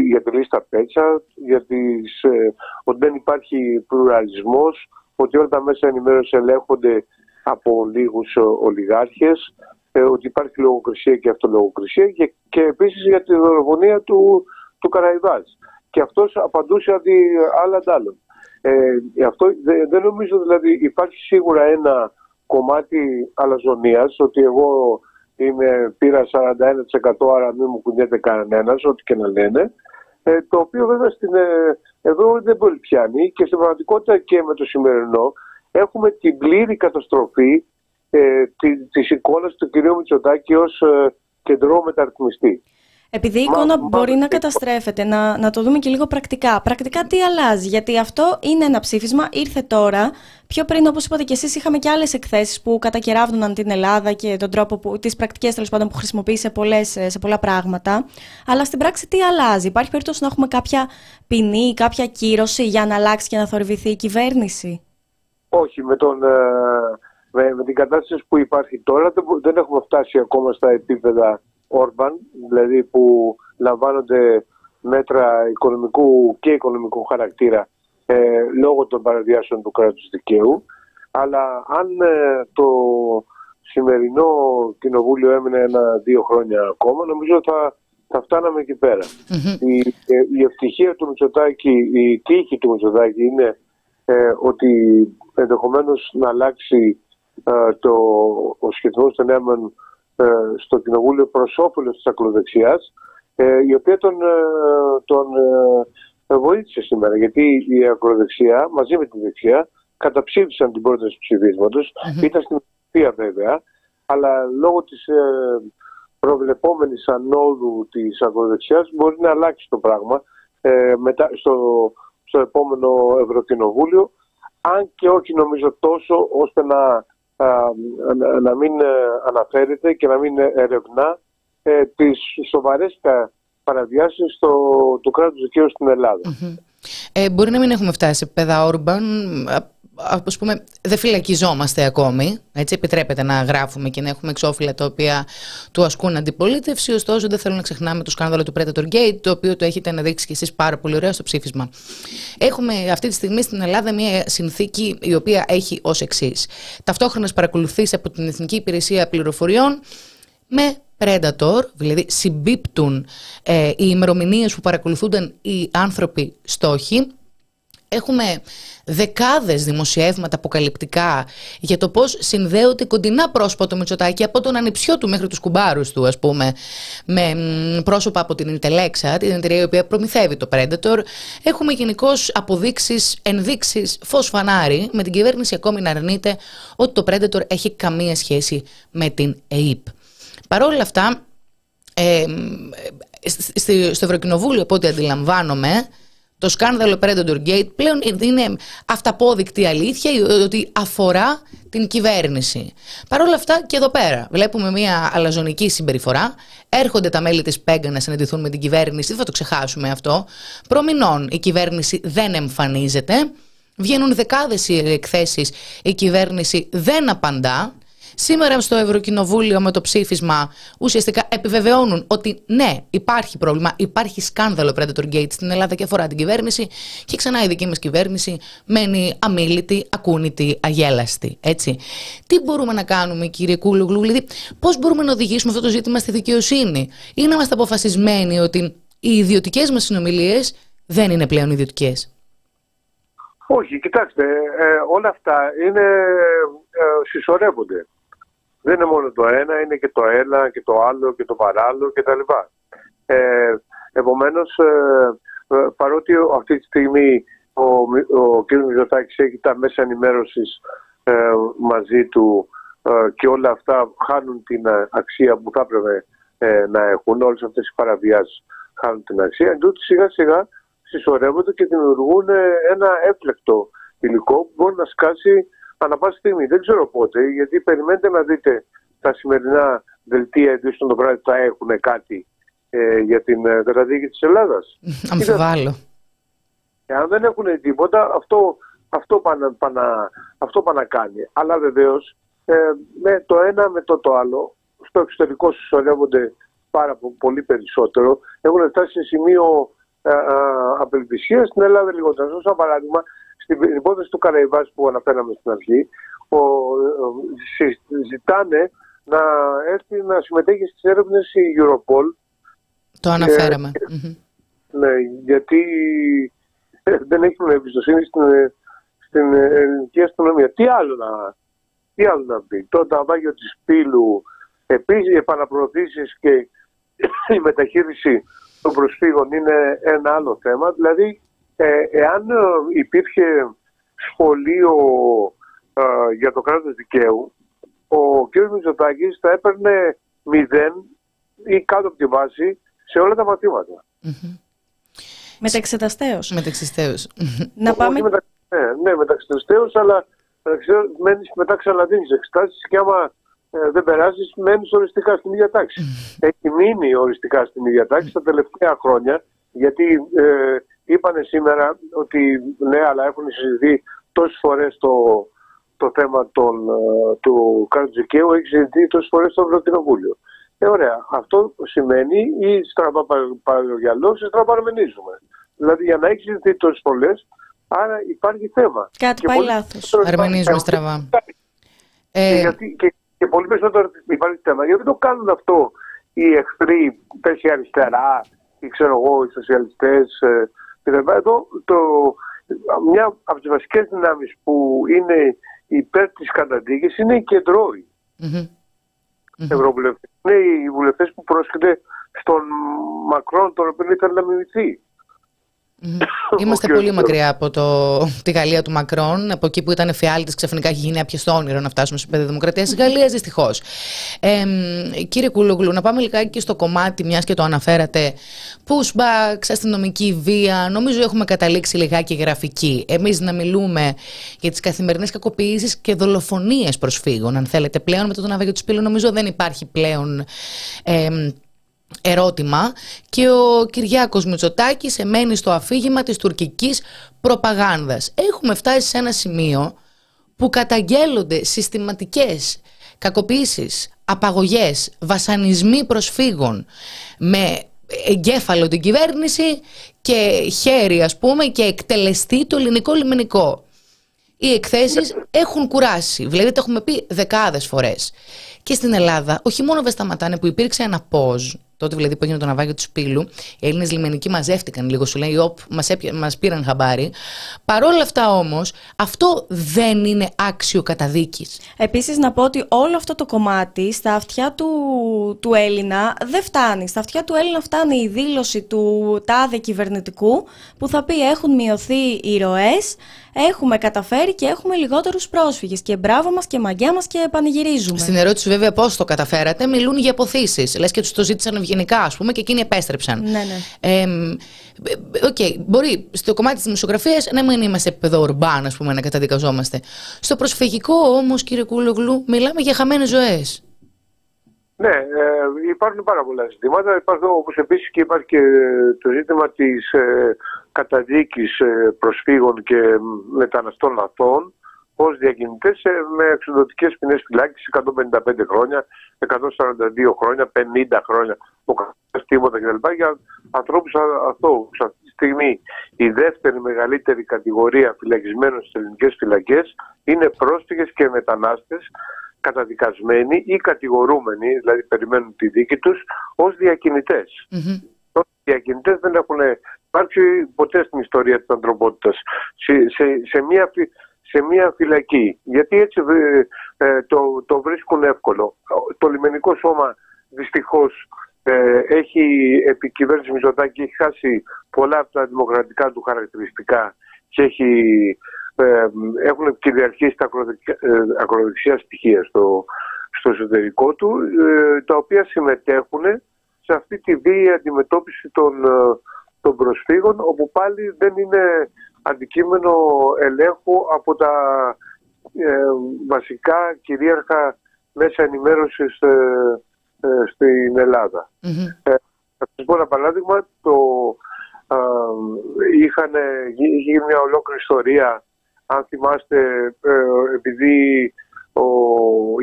για τη λίστα πέτσα, γιατί ε, ότι δεν υπάρχει πλουραλισμός, ότι όλα τα μέσα ενημέρωσης ελέγχονται από λίγους ολιγάρχες, ε, ότι υπάρχει λογοκρισία και αυτολογοκρισία και, και επίσης για τη δολοφονία του, του Καραϊβάζ. Και αυτός απαντούσε αντί άλλα αντάλλων. Ε, αυτό, δεν νομίζω δηλαδή υπάρχει σίγουρα ένα κομμάτι αλαζονίας ότι εγώ είμαι, πήρα 41% άρα μην μου κουνιέται κανένας, ό,τι και να λένε. Ε, το οποίο βέβαια στην, ε, εδώ δεν μπορεί πιάνει και στην πραγματικότητα και με το σημερινό έχουμε την πλήρη καταστροφή ε, της εικόνας του κυρίου Μητσοτάκη ως ε, κεντρό μεταρρυθμιστή. Επειδή η εικόνα μπορεί να καταστρέφεται, να, να το δούμε και λίγο πρακτικά. Πρακτικά τι αλλάζει, γιατί αυτό είναι ένα ψήφισμα, ήρθε τώρα. Πιο πριν, όπως είπατε και εσείς, είχαμε και άλλες εκθέσεις που κατακεράβνωναν την Ελλάδα και τον τρόπο, που, τις πρακτικές τέλος πάντων που χρησιμοποιεί σε, πολλές, σε πολλά πράγματα. Αλλά στην πράξη τι αλλάζει, υπάρχει περίπτωση να έχουμε κάποια ποινή, κάποια κύρωση για να αλλάξει και να θορυβηθεί η κυβέρνηση; Όχι, με, τον, ε, με, με την κατάσταση που υπάρχει τώρα δεν έχουμε φτάσει ακόμα στα επίπεδα Όρμπαν, δηλαδή που λαμβάνονται μέτρα οικονομικού και οικονομικού χαρακτήρα ε, λόγω των παραδιάσεων του κράτους δικαίου. Αλλά αν ε, το σημερινό κοινοβούλιο έμεινε ένα-δύο χρόνια ακόμα, νομίζω θα, θα φτάναμε εκεί Η, ε, η ευτυχία του Μητσοτάκη, η τύχη του Μητσοτάκη είναι ε, ότι ενδεχομένως να αλλάξει το, ο σχετισμός των νέων ε, στο Κοινοβούλιο προ όφελο της ακροδεξιάς, ε, η οποία τον, ε, τον βοήθησε σήμερα. Γιατί η ακροδεξιά μαζί με τη δεξιά καταψήφισαν την πρόταση του ψηφίσματος. Ήταν στην ουσία βέβαια, αλλά λόγω της προβλεπόμενης ανόδου της ακροδεξιάς μπορεί να αλλάξει το πράγμα μετά, στο, στο επόμενο Ευρωκοινοβούλιο. Αν και όχι νομίζω τόσο ώστε να να μην ε, αναφέρεται και να μην ερευνά ε, τις σοβαρές παραβιάσεις του κράτους δικαίου στην ελλαδα Ε, μπορεί να μην έχουμε φτάσει σε παιδά Όρμπαν, ας πούμε, δεν φυλακιζόμαστε ακόμη. Έτσι, επιτρέπεται να γράφουμε και να έχουμε εξώφυλλα τα οποία του ασκούν αντιπολίτευση. Ωστόσο, δεν θέλω να ξεχνάμε το σκάνδαλο του Predator Gate, το οποίο το έχετε αναδείξει και εσείς πάρα πολύ ωραία στο ψήφισμα. Έχουμε αυτή τη στιγμή στην Ελλάδα μια συνθήκη η οποία έχει ως εξής. Ταυτόχρονα παρακολουθείς από την Εθνική Υπηρεσία Πληροφοριών με Predator, δηλαδή συμπίπτουν ε, οι ημερομηνίες που παρακολουθούνταν οι άνθρωποι στόχοι Έχουμε δεκάδες δημοσιεύματα αποκαλυπτικά για το πώς συνδέονται κοντινά πρόσωπα του Μητσοτάκη από τον ανιψιό του μέχρι τους κουμπάρους του ας πούμε με πρόσωπα από την Intelexa, την εταιρεία η οποία προμηθεύει το Predator. Έχουμε γενικώς αποδείξεις, ενδείξεις, φως φανάρι με την κυβέρνηση ακόμη να αρνείται ότι το Predator έχει καμία σχέση με την ΕΕΠ. Παρ' όλα αυτά, ε, στο Ευρωκοινοβούλιο από ό,τι αντιλαμβάνομαι το σκάνδαλο Predator Gate πλέον είναι αυταπόδεικτη αλήθεια ότι αφορά την κυβέρνηση. Παρ' όλα αυτά και εδώ πέρα βλέπουμε μια αλαζονική συμπεριφορά. Έρχονται τα μέλη της ΠΕΓΑ να συναντηθούν με την κυβέρνηση, δεν θα το ξεχάσουμε αυτό. Προμηνών η κυβέρνηση δεν εμφανίζεται. Βγαίνουν δεκάδες οι εκθέσεις, η κυβέρνηση δεν απαντά. Σήμερα στο Ευρωκοινοβούλιο με το ψήφισμα ουσιαστικά επιβεβαιώνουν ότι ναι, υπάρχει πρόβλημα, υπάρχει σκάνδαλο Predator Gate στην Ελλάδα και αφορά την κυβέρνηση και ξανά η δική μας κυβέρνηση μένει αμήλυτη, ακούνητη, αγέλαστη. Έτσι. Τι μπορούμε να κάνουμε, κύριε Κούλουγλου, δηλαδή πώς μπορούμε να οδηγήσουμε αυτό το ζήτημα στη δικαιοσύνη; Ή να είμαστε αποφασισμένοι ότι οι ιδιωτικές μας συνομιλίες δεν είναι πλέον ιδιωτικές; Όχι, κοιτάξτε, ε, όλα αυτά είναι, ε, συσσωρεύονται. Δεν είναι μόνο το ένα, είναι και το ένα και το άλλο και το παράλληλο κτλ. Ε, επομένως, ε, ε, παρότι αυτή τη στιγμή ο, ο κ. Μητσοτάκης έχει τα μέσα ενημέρωσης ε, μαζί του ε, και όλα αυτά χάνουν την αξία που θα έπρεπε να έχουν, όλες αυτές οι παραβιάσεις χάνουν την αξία, εν σιγά σιγά συσσωρεύονται και δημιουργούν ένα έπλεκτο υλικό που μπορεί να σκάσει ανά πάση στιγμή. Δεν ξέρω πότε, γιατί περιμένετε να δείτε τα σημερινά δελτία ειδήσεων το βράδυ θα έχουν κάτι ε, για την ε, καταδίκη της Ελλάδας. Αμφιβάλλω. Εάν δεν έχουν τίποτα, αυτό, αυτό πάνε, πάνε, αυτό πάνε να κάνει. Αλλά βεβαίως ε, με το ένα με το το άλλο, στο εξωτερικό συσσωρεύονται πάρα πολύ περισσότερο. Έχουν φτάσει σε σημείο ε, ε, απελπισίας στην Ελλάδα λιγότερο. Σαν παράδειγμα, στην υπόθεση του Καραϊβάς που αναφέραμε στην αρχή, ο, ζητάνε να έρθει να συμμετέχει στις έρευνες η Europol. Το αναφέραμε. ναι, γιατί δεν έχουν εμπιστοσύνη στην, στην ελληνική αστυνομία. Τι άλλο να, τι άλλο να πει. Το ταβάγιο της πύλου, επίσης οι επαναπροωθήσεις και η μεταχείριση των προσφύγων είναι ένα άλλο θέμα. Δηλαδή, ε, εάν ε, υπήρχε σχολείο ε, για το κράτος δικαίου, ο κ. Μητσοτάκης θα έπαιρνε μηδέν ή κάτω από τη βάση σε όλα τα μαθήματα. Mm-hmm. Μεταξεταστέως. Μεταξεταστέως. Να πάμε... Μετα... Ναι, ναι μεταξεταστέως, αλλά μένεις μετά ξαναδίνεις εξετάσεις και άμα ε, δεν περάσεις, μένεις οριστικά στην ίδια τάξη. Έχει μείνει οριστικά στην ίδια τάξη τα τελευταία χρόνια, γιατί ε, είπανε σήμερα ότι ναι, αλλά έχουν συζητηθεί τόσες φορές το, το θέμα των, ε, του κράτους δικαίου, έχει συζητηθεί τόσες φορές στο Ευρωκοινοβούλιο. Ε, ωραία. Αυτό σημαίνει ή στραβά παραγωγιαλός ή στραβά παραμενίζουμε. Δηλαδή για να έχει συζητηθεί τόσες φορές, άρα υπάρχει θέμα. Κάτι πάει λάθος. Αρμενίζουμε στραβά. Ε, γιατί, και και πολύ περισσότερο υπάρχει θέμα. Γιατί δεν το κάνουν αυτό οι εχθροί, πέσει αριστερά, ή ξέρω εγώ, οι σοσιαλιστές ε, Εδώ το, μια από τις βασικές δυνάμεις που είναι υπέρ της καταδίκης είναι οι κεντρώοι. Mm-hmm. Ευρωβουλευτές. Είναι οι βουλευτές που πρόσκειται στον Μακρόν, τον οποίο ήθελε να μιμηθεί. Είμαστε πολύ μακριά από το, τη Γαλλία του Μακρόν, από εκεί που ήταν εφιάλτη, ξαφνικά έχει γίνει άπιαστο όνειρο να φτάσουμε στο επίπεδο δημοκρατίας της Γαλλίας, δυστυχώς. Ε, κύριε Κούλογλου, να πάμε λιγάκι και στο κομμάτι, μιας και το αναφέρατε, pushback, αστυνομική βία. Νομίζω έχουμε καταλήξει λιγάκι γραφική. Εμείς να μιλούμε για τις καθημερινές κακοποιήσεις και δολοφονίες προσφύγων, αν θέλετε πλέον. Με το ναυάγιο του Σπήλου, νομίζω δεν υπάρχει πλέον. Ε, ερώτημα και ο Κυριάκος Μητσοτάκης εμένει στο αφήγημα της τουρκικής προπαγάνδας. Έχουμε φτάσει σε ένα σημείο που καταγγέλλονται συστηματικές κακοποίησεις, απαγωγές, βασανισμοί προσφύγων με εγκέφαλο την κυβέρνηση και χέρι ας πούμε και εκτελεστεί το ελληνικό λιμενικό. Οι εκθέσεις έχουν κουράσει, δηλαδή το έχουμε πει δεκάδες φορές. Και στην Ελλάδα όχι μόνο δεν σταματάνε που υπήρξε ένα ποζ τότε δηλαδή που έγινε το ναυάγιο του Σπύλου, οι Έλληνες λιμενικοί μαζεύτηκαν λίγο, σου λέει, όπ, μας πήραν χαμπάρι. Παρόλα αυτά όμως, αυτό δεν είναι άξιο καταδίκης. Επίσης, να πω ότι όλο αυτό το κομμάτι στα αυτιά του, του Έλληνα δεν φτάνει. Στα αυτιά του Έλληνα φτάνει η δήλωση του τάδε κυβερνητικού που θα πει έχουν μειωθεί οι ροές, έχουμε καταφέρει και έχουμε λιγότερους πρόσφυγες. Και μπράβο μας και μαγκιά μας και πανηγυρίζουμε. Στην ερώτηση, βέβαια, πώς το καταφέρατε, μιλούν για αποθήσεις. Λες και τους το ζήτησαν ευγενικά, ας πούμε, και εκείνοι επέστρεψαν. Ναι, ναι. Ε, okay, μπορεί στο κομμάτι της δημοσιογραφίας να μην είμαστε επίπεδο ορμπάν, ας πούμε, να καταδικαζόμαστε. Στο προσφυγικό όμως, κύριε Κούλογλου, μιλάμε για χαμένες ζωές. Ναι, ε, υπάρχουν πάρα πολλά ζητήματα. Υπάρχει όπως επίσης και υπάρχει και το ζήτημα της ε, καταδίκης ε, προσφύγων και μεταναστών αθώων ως διακινητές ε, με εξοδοτικές ποινές φυλάκισης 155 χρόνια, 142 χρόνια, 50 χρόνια, ο καθένας τίποτα κλπ. Για ανθρώπους αθώους. Αυτή τη στιγμή η δεύτερη μεγαλύτερη κατηγορία φυλακισμένων στις ελληνικές φυλακές είναι πρόσφυγες και μετανάστες καταδικασμένοι ή κατηγορούμενοι, δηλαδή περιμένουν τη δίκη τους, ως διακινητές. Mm-hmm. Ως διακινητές δεν έχουν υπάρξει ποτέ στην ιστορία της ανθρωπότητας σε, σε, σε, μια, σε μια φυλακή. Γιατί έτσι ε, ε, το, το βρίσκουν εύκολο. Το λιμενικό σώμα δυστυχώς ε, έχει επί κυβέρνηση Μητσοτάκη έχει χάσει πολλά από τα δημοκρατικά του χαρακτηριστικά και έχει ε, έχουν κυριαρχήσει τα ε, ακροδεξιά στοιχεία στο, στο εσωτερικό του, ε, τα οποία συμμετέχουν σε αυτή τη βίαιη αντιμετώπιση των, των προσφύγων, όπου πάλι δεν είναι αντικείμενο ελέγχου από τα βασικά κυρίαρχα μέσα ενημέρωσης στην ελλαδα θα σας πω ένα παράδειγμα. Το, είχαν, είχε μια ολόκληρη ιστορία, αν θυμάστε, ε, επειδή ο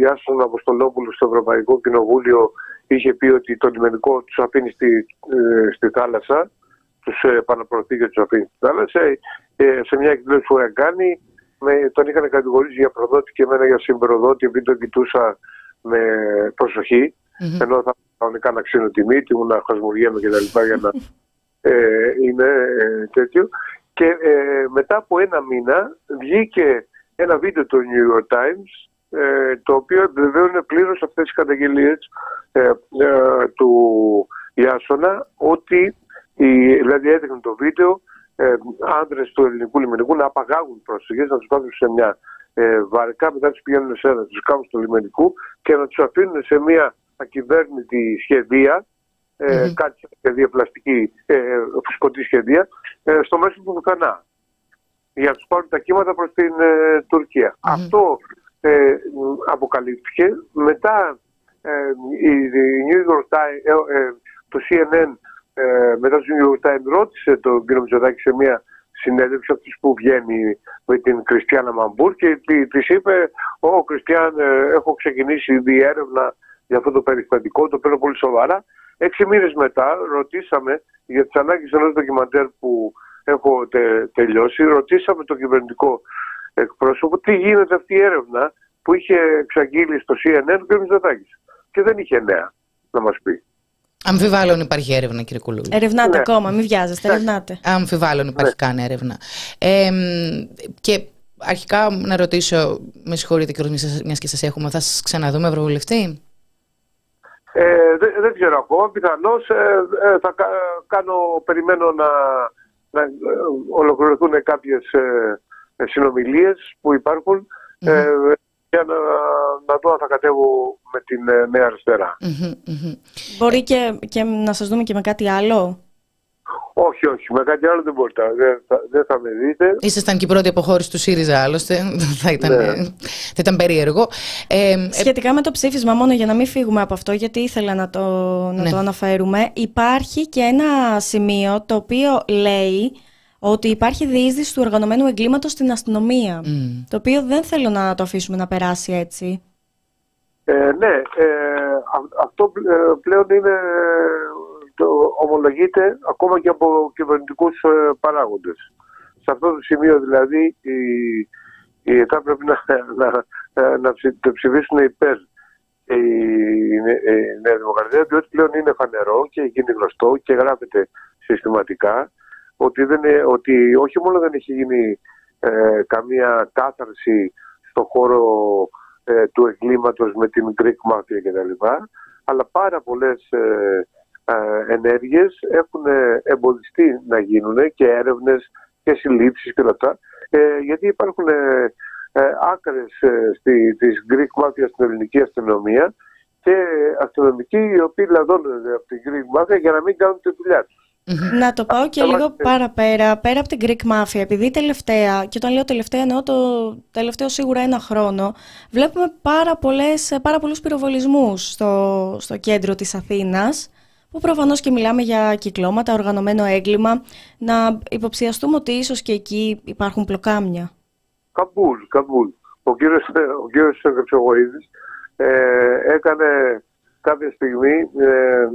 Ιάσον Αποστολόπουλος στο Ευρωπαϊκό Κοινοβούλιο είχε πει ότι το λιμενικό τους αφήνει στη, ε, στη θάλασσα, τους επαναπροωθεί και τους αφήνει στη θάλασσα. Ε, σε μια εκδήλωση που έκανε, με, τον είχαν κατηγορήσει για προδότη και εμένα για συμπροδότη, επειδή τον κοιτούσα με προσοχή. Mm-hmm. Ενώ θα κανονικά να ξύνω τιμή, τι ήμουν να χασμουριέμαι και τα λοιπά για να ε, είναι ε, τέτοιο. Και ε, μετά από ένα μήνα βγήκε ένα βίντεο του New York Times ε, το οποίο επιβεβαίωνε πλήρως αυτές τις καταγγελίες ε, ε, του Ιάσονα ότι η, δηλαδή έδειχνε το βίντεο ε, άνδρες του ελληνικού λιμενικού να απαγάγουν πρόσφυγες, να τους βάζουν σε μια ε, βαρικά, μετά τους πηγαίνουν σε ένα, τους κάνουν στο λιμενικού και να τους αφήνουν σε μια ακυβέρνητη σχεδία, ε, mm-hmm. κάτι σχεδία πλαστική, ε, φουσκωτή σχεδία, ε, στο μέσο του πουθενά. Για να τους πάρουν τα κύματα προς την ε, τουρκια mm-hmm. Αυτό ε, αποκαλύφθηκε. Μετά ε, η, η New York Times, ε, ε, το CNN μετά το New York Times ρώτησε τον κύριο Μητσοτάκη σε μια συνέντευξη αυτή που βγαίνει με την Κριστιανά Μαμπούρ και τη είπε: Ω Κριστιαν, έχω ξεκινήσει ήδη έρευνα για αυτό το περιστατικό, το παίρνω πολύ σοβαρά. Έξι μήνες μετά ρωτήσαμε για τις ανάγκες ενός ντοκιμαντέρ που έχω τε, τελειώσει, ρωτήσαμε το κυβερνητικό εκπρόσωπο τι γίνεται αυτή η έρευνα που είχε εξαγγείλει στο CNN ο κ. Μητσοτάκης. Και δεν είχε νέα να μας πει. Αμφιβάλλον υπάρχει έρευνα, κύριε Κουλούλη. Ερευνάτε ναι. ακόμα, μην βιάζεστε, ερευνάτε. Αμφιβάλλον υπάρχει ναι. καν έρευνα. Ε, και αρχικά να ρωτήσω, με συγχωρείτε και μιας και σας έχουμε, θα σας ξαναδούμε Ευρωβουλευτή; Ε, δεν, δεν ξέρω ακόμα. Πιθανώς ε, ε, θα κάνω, περιμένω να, να ε, ολοκληρωθούν κάποιες ε, συνομιλίες που υπάρχουν. Ε, για να, να δω αν θα κατέβω με την ε, Νέα Αριστερά. Μπορεί και, και να σας δούμε και με κάτι άλλο; Όχι, όχι. Με κάτι άλλο δεν μπορείτε. Δεν θα, δεν θα με δείτε. Ήσασταν και η πρώτη αποχώρηση του ΣΥΡΙΖΑ, άλλωστε. [LAUGHS] θα, ήταν, ναι. θα ήταν περίεργο. Ε, Σχετικά με το ψήφισμα, μόνο για να μην φύγουμε από αυτό, γιατί ήθελα να το, να ναι. το αναφέρουμε, υπάρχει και ένα σημείο το οποίο λέει ότι υπάρχει διείσδυση του οργανωμένου εγκλήματος στην αστυνομία. Το οποίο δεν θέλω να το αφήσουμε να περάσει έτσι. Ε, ναι, ε, αυτό ε, πλέον είναι, το ομολογείται ακόμα και από κυβερνητικούς ε, παράγοντες. Σε αυτό το σημείο δηλαδή οι, οι, θα πρέπει να, να, να, να ψηφίσουν υπέρ η, η Νέα Δημοκρατία, διότι πλέον είναι φανερό και γίνει γνωστό και γράφεται συστηματικά ότι, δεν ότι όχι μόνο δεν έχει γίνει ε, καμία κάθαρση στο χώρο ε, του εγκλήματος με την Greek Mafia κτλ. Αλλά πάρα πολλές ε, ε, ενέργειες έχουν εμποδιστεί να γίνουν και έρευνες και συλλήψεις και όλα αυτά ε, γιατί υπάρχουν ε, άκρες στη, της Greek Mafia στην ελληνική αστυνομία και αστυνομικοί οι οποίοι λαδώνουν από την Greek Mafia για να μην κάνουν τη δουλειά τους. Να το πάω και λίγο παραπέρα, πέρα από την Greek Mafia, επειδή τελευταία, και όταν λέω τελευταία εννοώ το τελευταίο σίγουρα ένα χρόνο, βλέπουμε πάρα, πολλές, πάρα πολλούς πυροβολισμούς στο, στο κέντρο της Αθήνας, που προφανώς και μιλάμε για κυκλώματα, οργανωμένο έγκλημα, να υποψιαστούμε ότι ίσως και εκεί υπάρχουν πλοκάμια. Καμπούλ, Καμπούλ. Ο κύριος, ο κύριος ε, έκανε κάποια στιγμή ε,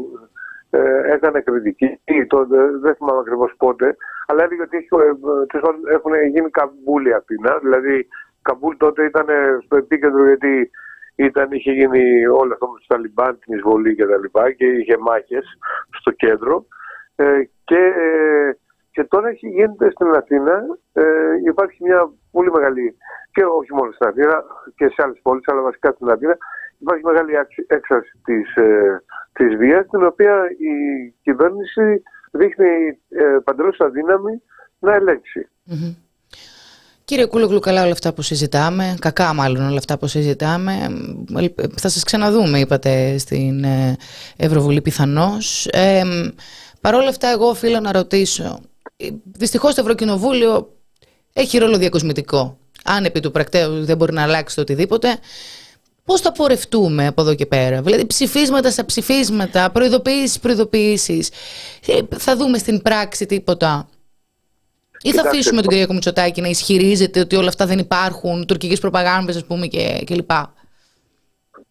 ε, έκανε κριτική, το, δεν θυμάμαι ακριβώς πότε, αλλά έλεγε ότι έχει, ε, έχουν γίνει καμπούλοι Αθήνα. Δηλαδή, Καμπούλ τότε ήταν στο επίκεντρο γιατί ήταν, είχε γίνει όλο αυτό με τους Ταλιμπάν, την εισβολή κτλ. Και, και είχε μάχες στο κέντρο. Ε, και, ε, και τώρα έχει γίνεται στην Αθήνα, ε, υπάρχει μια πολύ μεγάλη, και όχι μόνο στην Αθήνα και σε άλλες πόλεις, αλλά βασικά στην Αθήνα, υπάρχει μεγάλη έξαρση της, ε, της βίας, την οποία η κυβέρνηση δείχνει ε, παντελώς αδύναμη να ελέγξει. Mm-hmm. Κύριε Κούλογλου, καλά όλα αυτά που συζητάμε, κακά μάλλον όλα αυτά που συζητάμε. Θα σας ξαναδούμε, είπατε, στην ε, Ευρωβουλή πιθανώς. Ε, Παρ' όλα αυτά, εγώ οφείλω να ρωτήσω. Ε, δυστυχώς το Ευρωκοινοβούλιο έχει ρόλο διακοσμητικό. Αν επί του πρακτέου δεν μπορεί να αλλάξει το οτιδήποτε, Πώς θα πορευτούμε από εδώ και πέρα; Δηλαδή ψηφίσματα στα ψηφίσματα, προειδοποιήσεις, προειδοποιήσεις. Ε, θα δούμε στην πράξη τίποτα. Ή θα αφήσουμε τον κύριο Μητσοτάκη να ισχυρίζεται ότι όλα αυτά δεν υπάρχουν, τουρκικές προπαγάνδες ας πούμε και, και λοιπά.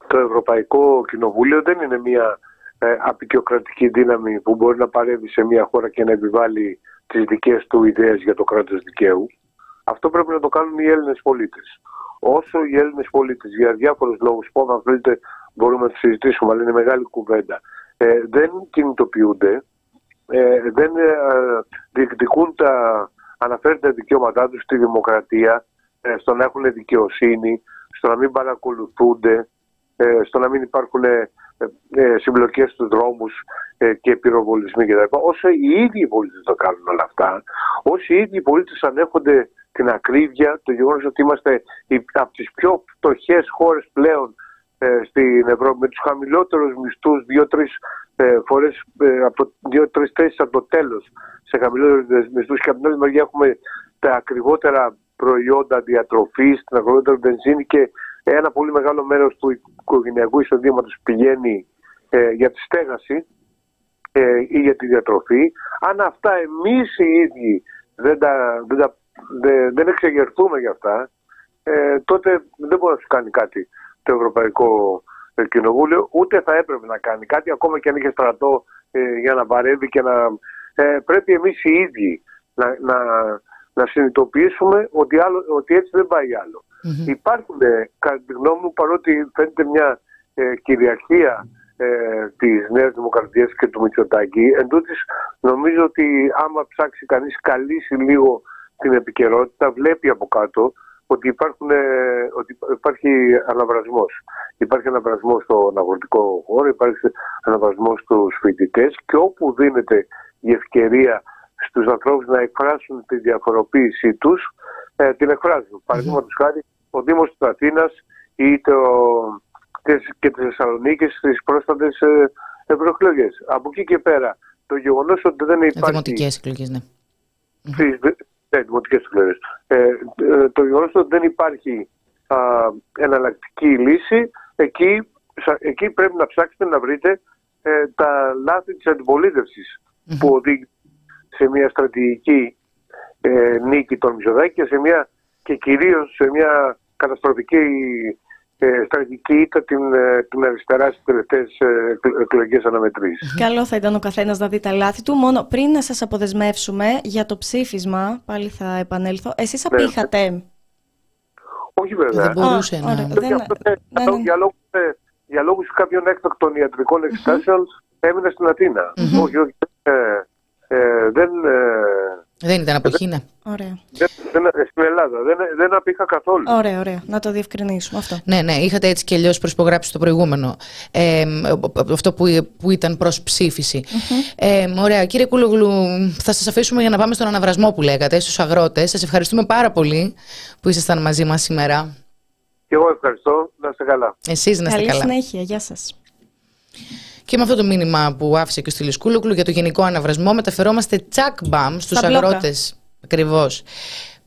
Το Ευρωπαϊκό Κοινοβούλιο δεν είναι μια ε, απεικιοκρατική δύναμη που μπορεί να παρέμβει σε μια χώρα και να επιβάλλει τις δικές του ιδέες για το κράτος δικαίου. Αυτό πρέπει να το κάνουν οι Έλληνες πολίτες. Όσο οι Έλληνες πολίτες για διάφορους λόγους, που αν θέλετε μπορούμε να το συζητήσουμε, αλλά είναι μεγάλη κουβέντα, ε, δεν κινητοποιούνται, ε, δεν ε, διεκδικούν τα αναφέροντα δικαιώματά τους στη δημοκρατία, ε, στο να έχουν δικαιοσύνη, στο να μην παρακολουθούνται, ε, στο να μην υπάρχουν ε, ε, συμπλοκές στους δρόμους και πυροβολισμοί κτλ. Όσο οι ίδιοι οι πολίτες το κάνουν όλα αυτά, όσοι οι ίδιοι οι πολίτες ανέχονται την ακρίβεια, το γεγονός ότι είμαστε από τις πιο φτωχές χώρες πλέον ε, στην Ευρώπη, με τους χαμηλότερους μισθούς, δύο-τρεις ε, φορές, ε, δύο-τρεις θέσεις από το τέλος σε χαμηλότερους μισθούς. Και από την άλλη μεριά έχουμε τα ακριβότερα προϊόντα διατροφής, την ακριβότερη βενζίνη και ένα πολύ μεγάλο μέρος του οικογενειακού εισοδήματος πηγαίνει ε, για τη στέγαση ε, ή για τη διατροφή. Αν αυτά εμείς οι ίδιοι δεν τα, δεν τα δεν, δεν εξεγερθούμε για αυτά, ε, τότε δεν μπορεί να σου κάνει κάτι το Ευρωπαϊκό ε, Κοινοβούλιο, ούτε θα έπρεπε να κάνει κάτι, ακόμα και αν είχε στρατό ε, για να παρέμβει και να. Ε, πρέπει εμείς οι ίδιοι να, να, να συνειδητοποιήσουμε ότι, άλλο, ότι έτσι δεν πάει άλλο. Mm-hmm. Υπάρχουν, κατά τη γνώμη μου, παρότι φαίνεται μια κυριαρχία ε, της Νέας Δημοκρατίας και του Μητσοτάκη, εν νομίζω ότι άμα ψάξει κανείς καλύσει λίγο την επικαιρότητα βλέπει από κάτω ότι, υπάρχουν, ε, ότι υπάρχει αναβρασμός. Υπάρχει αναβρασμός στον αγροτικό χώρο, υπάρχει αναβρασμός στους φοιτητές και όπου δίνεται η ευκαιρία στους ανθρώπους να εκφράσουν τη διαφοροποίησή τους, ε, την εκφράζουν. Mm-hmm. Παραδείγματος χάρη, ο Δήμος της Αθήνας ή το, και της Θεσσαλονίκη στις πρόσφατες ε, ευρωεκλογές. Από εκεί και πέρα, το γεγονός ότι δεν υπάρχει... Δημοτικές εκλογές, ναι. Ναι, δημοτικές ε, ε, το γεγονός ότι δεν υπάρχει α, εναλλακτική λύση, εκεί, εκεί πρέπει να ψάξετε να βρείτε ε, τα λάθη της αντιπολίτευσης που οδηγεί σε μια στρατηγική ε, νίκη των Μητσοδάκη και, σε μια, και κυρίως σε μια καταστροφική ε, στρατηγική ήττα την, ε, την αριστερά στις τελευταίες εκλογικέ αναμετρήσεις. Καλό θα ήταν ο καθένας να δει τα λάθη του. Μόνο πριν να σας αποδεσμεύσουμε για το ψήφισμα, πάλι θα επανέλθω. Εσείς ναι. απήχατε. Όχι βέβαια. Δεν μπορούσε να. Για λόγους κάποιων έκτακτων ιατρικών εξετάσεων έμεινα στην Αθήνα. Όχι, όχι. Ε, δεν, δεν ήταν αποχή, ναι. Ωραία. Δεν, δεν, στην Ελλάδα δεν, δεν απήχα καθόλου. Ωραία, ωραία. Να το διευκρινίσουμε αυτό. Ναι, ναι. Είχατε έτσι και αλλιώς προσπογράψει το προηγούμενο. Ε, αυτό που, που ήταν προς ψήφιση. Ε, ωραία. Κύριε Κούλογλου, θα σας αφήσουμε για να πάμε στον αναβρασμό που λέγατε, στους αγρότες. Σας ευχαριστούμε πάρα πολύ που ήσασταν μαζί μας σήμερα. Και εγώ ευχαριστώ. Να είστε καλά. Εσείς να είστε καλά. Καλή συνέχεια. Γεια σας. Και με αυτό το μήνυμα που άφησε και ο Στυλισκούλοκλου για το γενικό αναβρασμό, μεταφερόμαστε τσακ μπαμ στους αγρότες. Ακριβώς.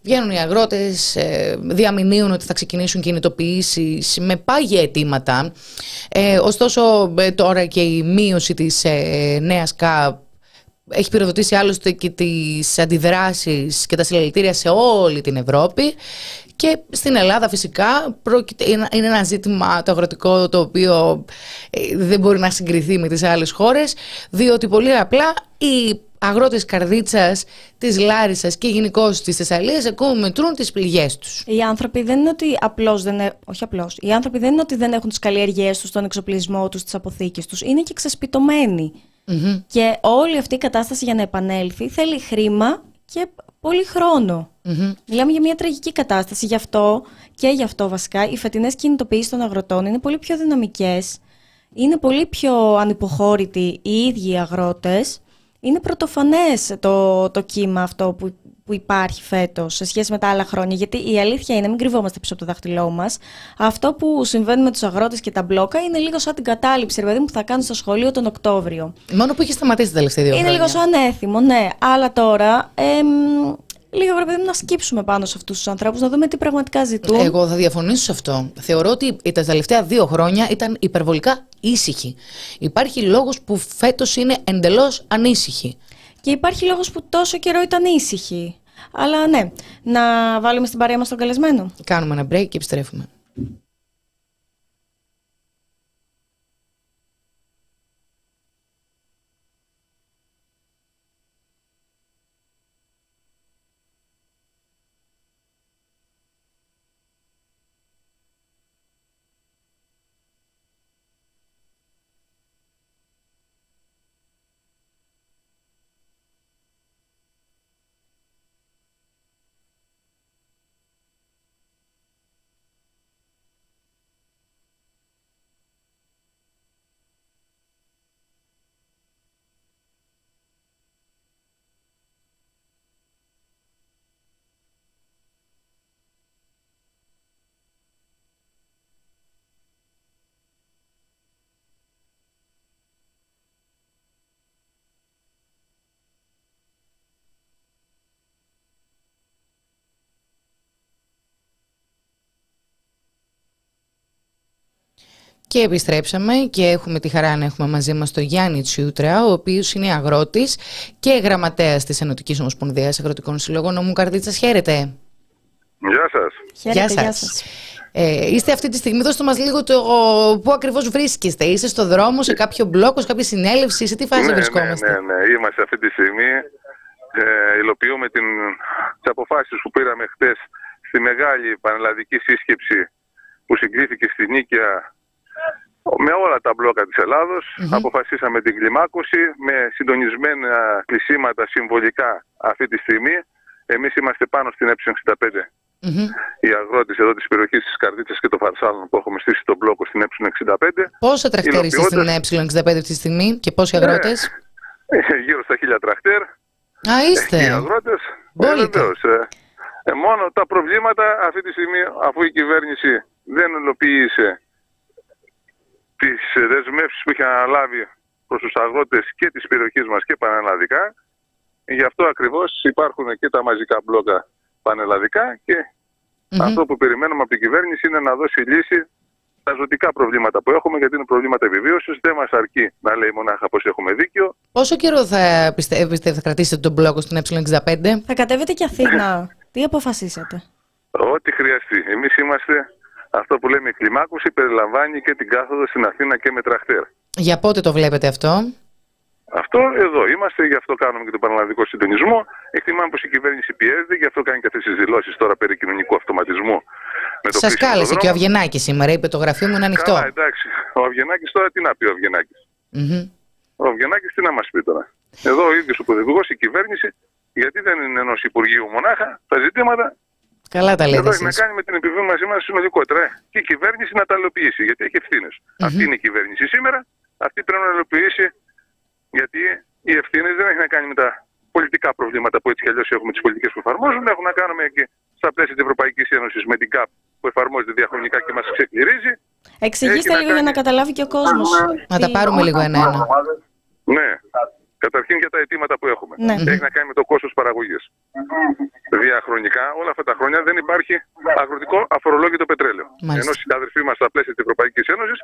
Βγαίνουν οι αγρότες, ε, διαμηνύουν ότι θα ξεκινήσουν κινητοποιήσεις με πάγια αιτήματα. Ε, ωστόσο, ε, τώρα και η μείωση της ε, νέας ΚΑΠ έχει πυροδοτήσει άλλωστε και τις αντιδράσεις και τα συλλαλητήρια σε όλη την Ευρώπη και στην Ελλάδα φυσικά είναι ένα ζήτημα το αγροτικό το οποίο ε, δεν μπορεί να συγκριθεί με τις άλλες χώρες διότι πολύ απλά οι αγρότες καρδίτσας της Λάρισας και γενικώ της Θεσσαλίας ακόμα μετρούν τις πληγές τους. Οι άνθρωποι δεν είναι ότι απλώς δεν είναι, όχι απλώς, οι άνθρωποι δεν είναι ότι δεν έχουν τις καλλιεργίες τους, τον εξοπλισμό τους, τις αποθήκες τους, είναι και ξεσπιτωμένοι. Και όλη αυτή η κατάσταση για να επανέλθει θέλει χρήμα και πολύ χρόνο. Mm-hmm. Μιλάμε για μια τραγική κατάσταση. Γι' αυτό και γι' αυτό βασικά οι φετινές κινητοποιήσεις των αγροτών είναι πολύ πιο δυναμικές, είναι πολύ πιο ανυποχώρητοι οι ίδιοι οι αγρότες. Είναι πρωτοφανές το, το κύμα αυτό που που υπάρχει φέτος σε σχέση με τα άλλα χρόνια. Γιατί η αλήθεια είναι, μην κρυβόμαστε πίσω από το δάχτυλό μας. Αυτό που συμβαίνει με τους αγρότες και τα μπλόκα είναι λίγο σαν την κατάληψη, ρε παιδί μου, που θα κάνουν στο σχολείο τον Οκτώβριο. Μόνο που έχει σταματήσει τα τελευταία δύο χρόνια. Είναι λίγο σαν ανέθιμο, ναι. Αλλά τώρα. Εμ, λίγο βρε παιδί μου να σκύψουμε πάνω σε αυτούς τους ανθρώπους, να δούμε τι πραγματικά ζητούν. Εγώ θα διαφωνήσω σε αυτό. Θεωρώ ότι τα τελευταία δύο χρόνια ήταν υπερβολικά ήσυχοι. Υπάρχει λόγος που φέτος είναι εντελώς ανήσυχοι. Και υπάρχει λόγος που τόσο καιρό ήταν ήσυχοι. Αλλά ναι, να βάλουμε στην παρέα μας τον καλεσμένο. Κάνουμε ένα break και επιστρέφουμε. Και επιστρέψαμε και έχουμε τη χαρά να έχουμε μαζί μας τον Γιάννη Τσιούτρα, ο οποίος είναι αγρότης και γραμματέας της Ενωτικής Ομοσπονδίας Αγροτικών Συλλόγων. Ο Καρδίτσας, χαίρετε. Γεια σας. Χαίρετε, γεια σας. Ε, είστε αυτή τη στιγμή, δώστε μας λίγο το πού ακριβώς βρίσκεστε. Είστε στο δρόμο, σε κάποιο μπλόκο, σε κάποια συνέλευση, σε τι φάση ναι, βρισκόμαστε; Ναι, ναι, ναι, είμαστε αυτή τη στιγμή. Ε, υλοποιούμε την, τις αποφάσεις που πήραμε χτες στη μεγάλη πανελλαδική σύσκεψη που συγκρίθηκε στη Νίκαια με όλα τα μπλόκα της ελλαδος αποφασίσαμε την κλιμάκωση με συντονισμένα κλεισίματα συμβολικά αυτή τη στιγμή. Εμείς είμαστε πάνω στην ε65. Mm-hmm. Οι αγρότες εδώ της περιοχής της Καρδίτσας και των Φαρσάλων που έχουμε στήσει τον μπλόκο στην ε65. Πόσα τρακτέρ είστε στην ε65 αυτή τη στιγμή και πόσοι ναι. αγρότες; Ε, γύρω στα χίλια τρακτέρ. Α, είστε. Οι αγρότες. Ε, βεβαίως, ε, ε, μόνο τα προβλήματα αυτή τη στιγμή αφού η κυβέρνηση δεν υλοποίησε τις δεσμεύσεις που είχε αναλάβει προς τους αγρότες και της περιοχής μας και πανελλαδικά. Γι' αυτό ακριβώς υπάρχουν και τα μαζικά μπλόκα πανελλαδικά και αυτό που περιμένουμε από την κυβέρνηση είναι να δώσει λύση στα ζωτικά προβλήματα που έχουμε, γιατί είναι προβλήματα επιβίωσης. Δεν μας αρκεί να λέει μονάχα πως έχουμε δίκιο. Πόσο καιρό θα πιστεύετε θα κρατήσετε τον μπλόκο στην Ε65, Θα κατέβετε και Αθήνα. Τι αποφασίσατε; Ό,τι χρειαστεί. Εμείς είμαστε αυτό που λέμε κλιμάκωση περιλαμβάνει και την κάθοδο στην Αθήνα και με τραχτέρ. Για πότε το βλέπετε αυτό; Αυτό εδώ είμαστε, γι' αυτό κάνουμε και τον Πανελλαδικό Συντονισμό. Εκτιμάμε πως η κυβέρνηση πιέζεται, γι' αυτό κάνει και αυτές τις δηλώσεις τώρα περί κοινωνικού αυτοματισμού. Σας κάλεσε και ο Αυγενάκης σήμερα, είπε το γραφείο μου είναι ανοιχτό. Καλά, εντάξει. Ο Αυγενάκης τώρα τι να πει ο Αυγενάκης; Mm-hmm. Ο Αυγενάκης τι να μας πει τώρα; Εδώ ο ίδιος ο Πρωθυπουργός, η κυβέρνηση, γιατί δεν είναι ενός Υπουργείου μονάχα, τα ζητήματα Καλά τα λέτε. Εδώ έχει να κάνει με την επιβίωση μας συνολικότερα. Ε. Και η κυβέρνηση να τα υλοποιήσει, γιατί έχει ευθύνες. Mm-hmm. Αυτή είναι η κυβέρνηση σήμερα. Αυτή πρέπει να υλοποιήσει, γιατί οι ευθύνες δεν έχει να κάνει με τα πολιτικά προβλήματα που έτσι κι αλλιώς έχουμε τις πολιτικές που εφαρμόζουν. Έχουν να κάνουμε και στα πλαίσια της Ευρωπαϊκής Ένωσης με την ΚΑΠ που εφαρμόζεται διαχρονικά και μας ξεκληρίζει. Εξηγήστε λίγο για να καταλάβει και ο κόσμος. Να τα πάρουμε λίγο ένα-ένα. Ναι. Καταρχήν για τα αιτήματα που έχουμε. Ναι. Έχει να κάνει με το κόστος παραγωγής. Διαχρονικά, όλα αυτά τα χρόνια δεν υπάρχει αγροτικό αφορολόγητο πετρέλαιο. Μάλιστα. Ενώ οι αδερφοί μας στα πλαίσια της Ευρωπαϊκής Ένωσης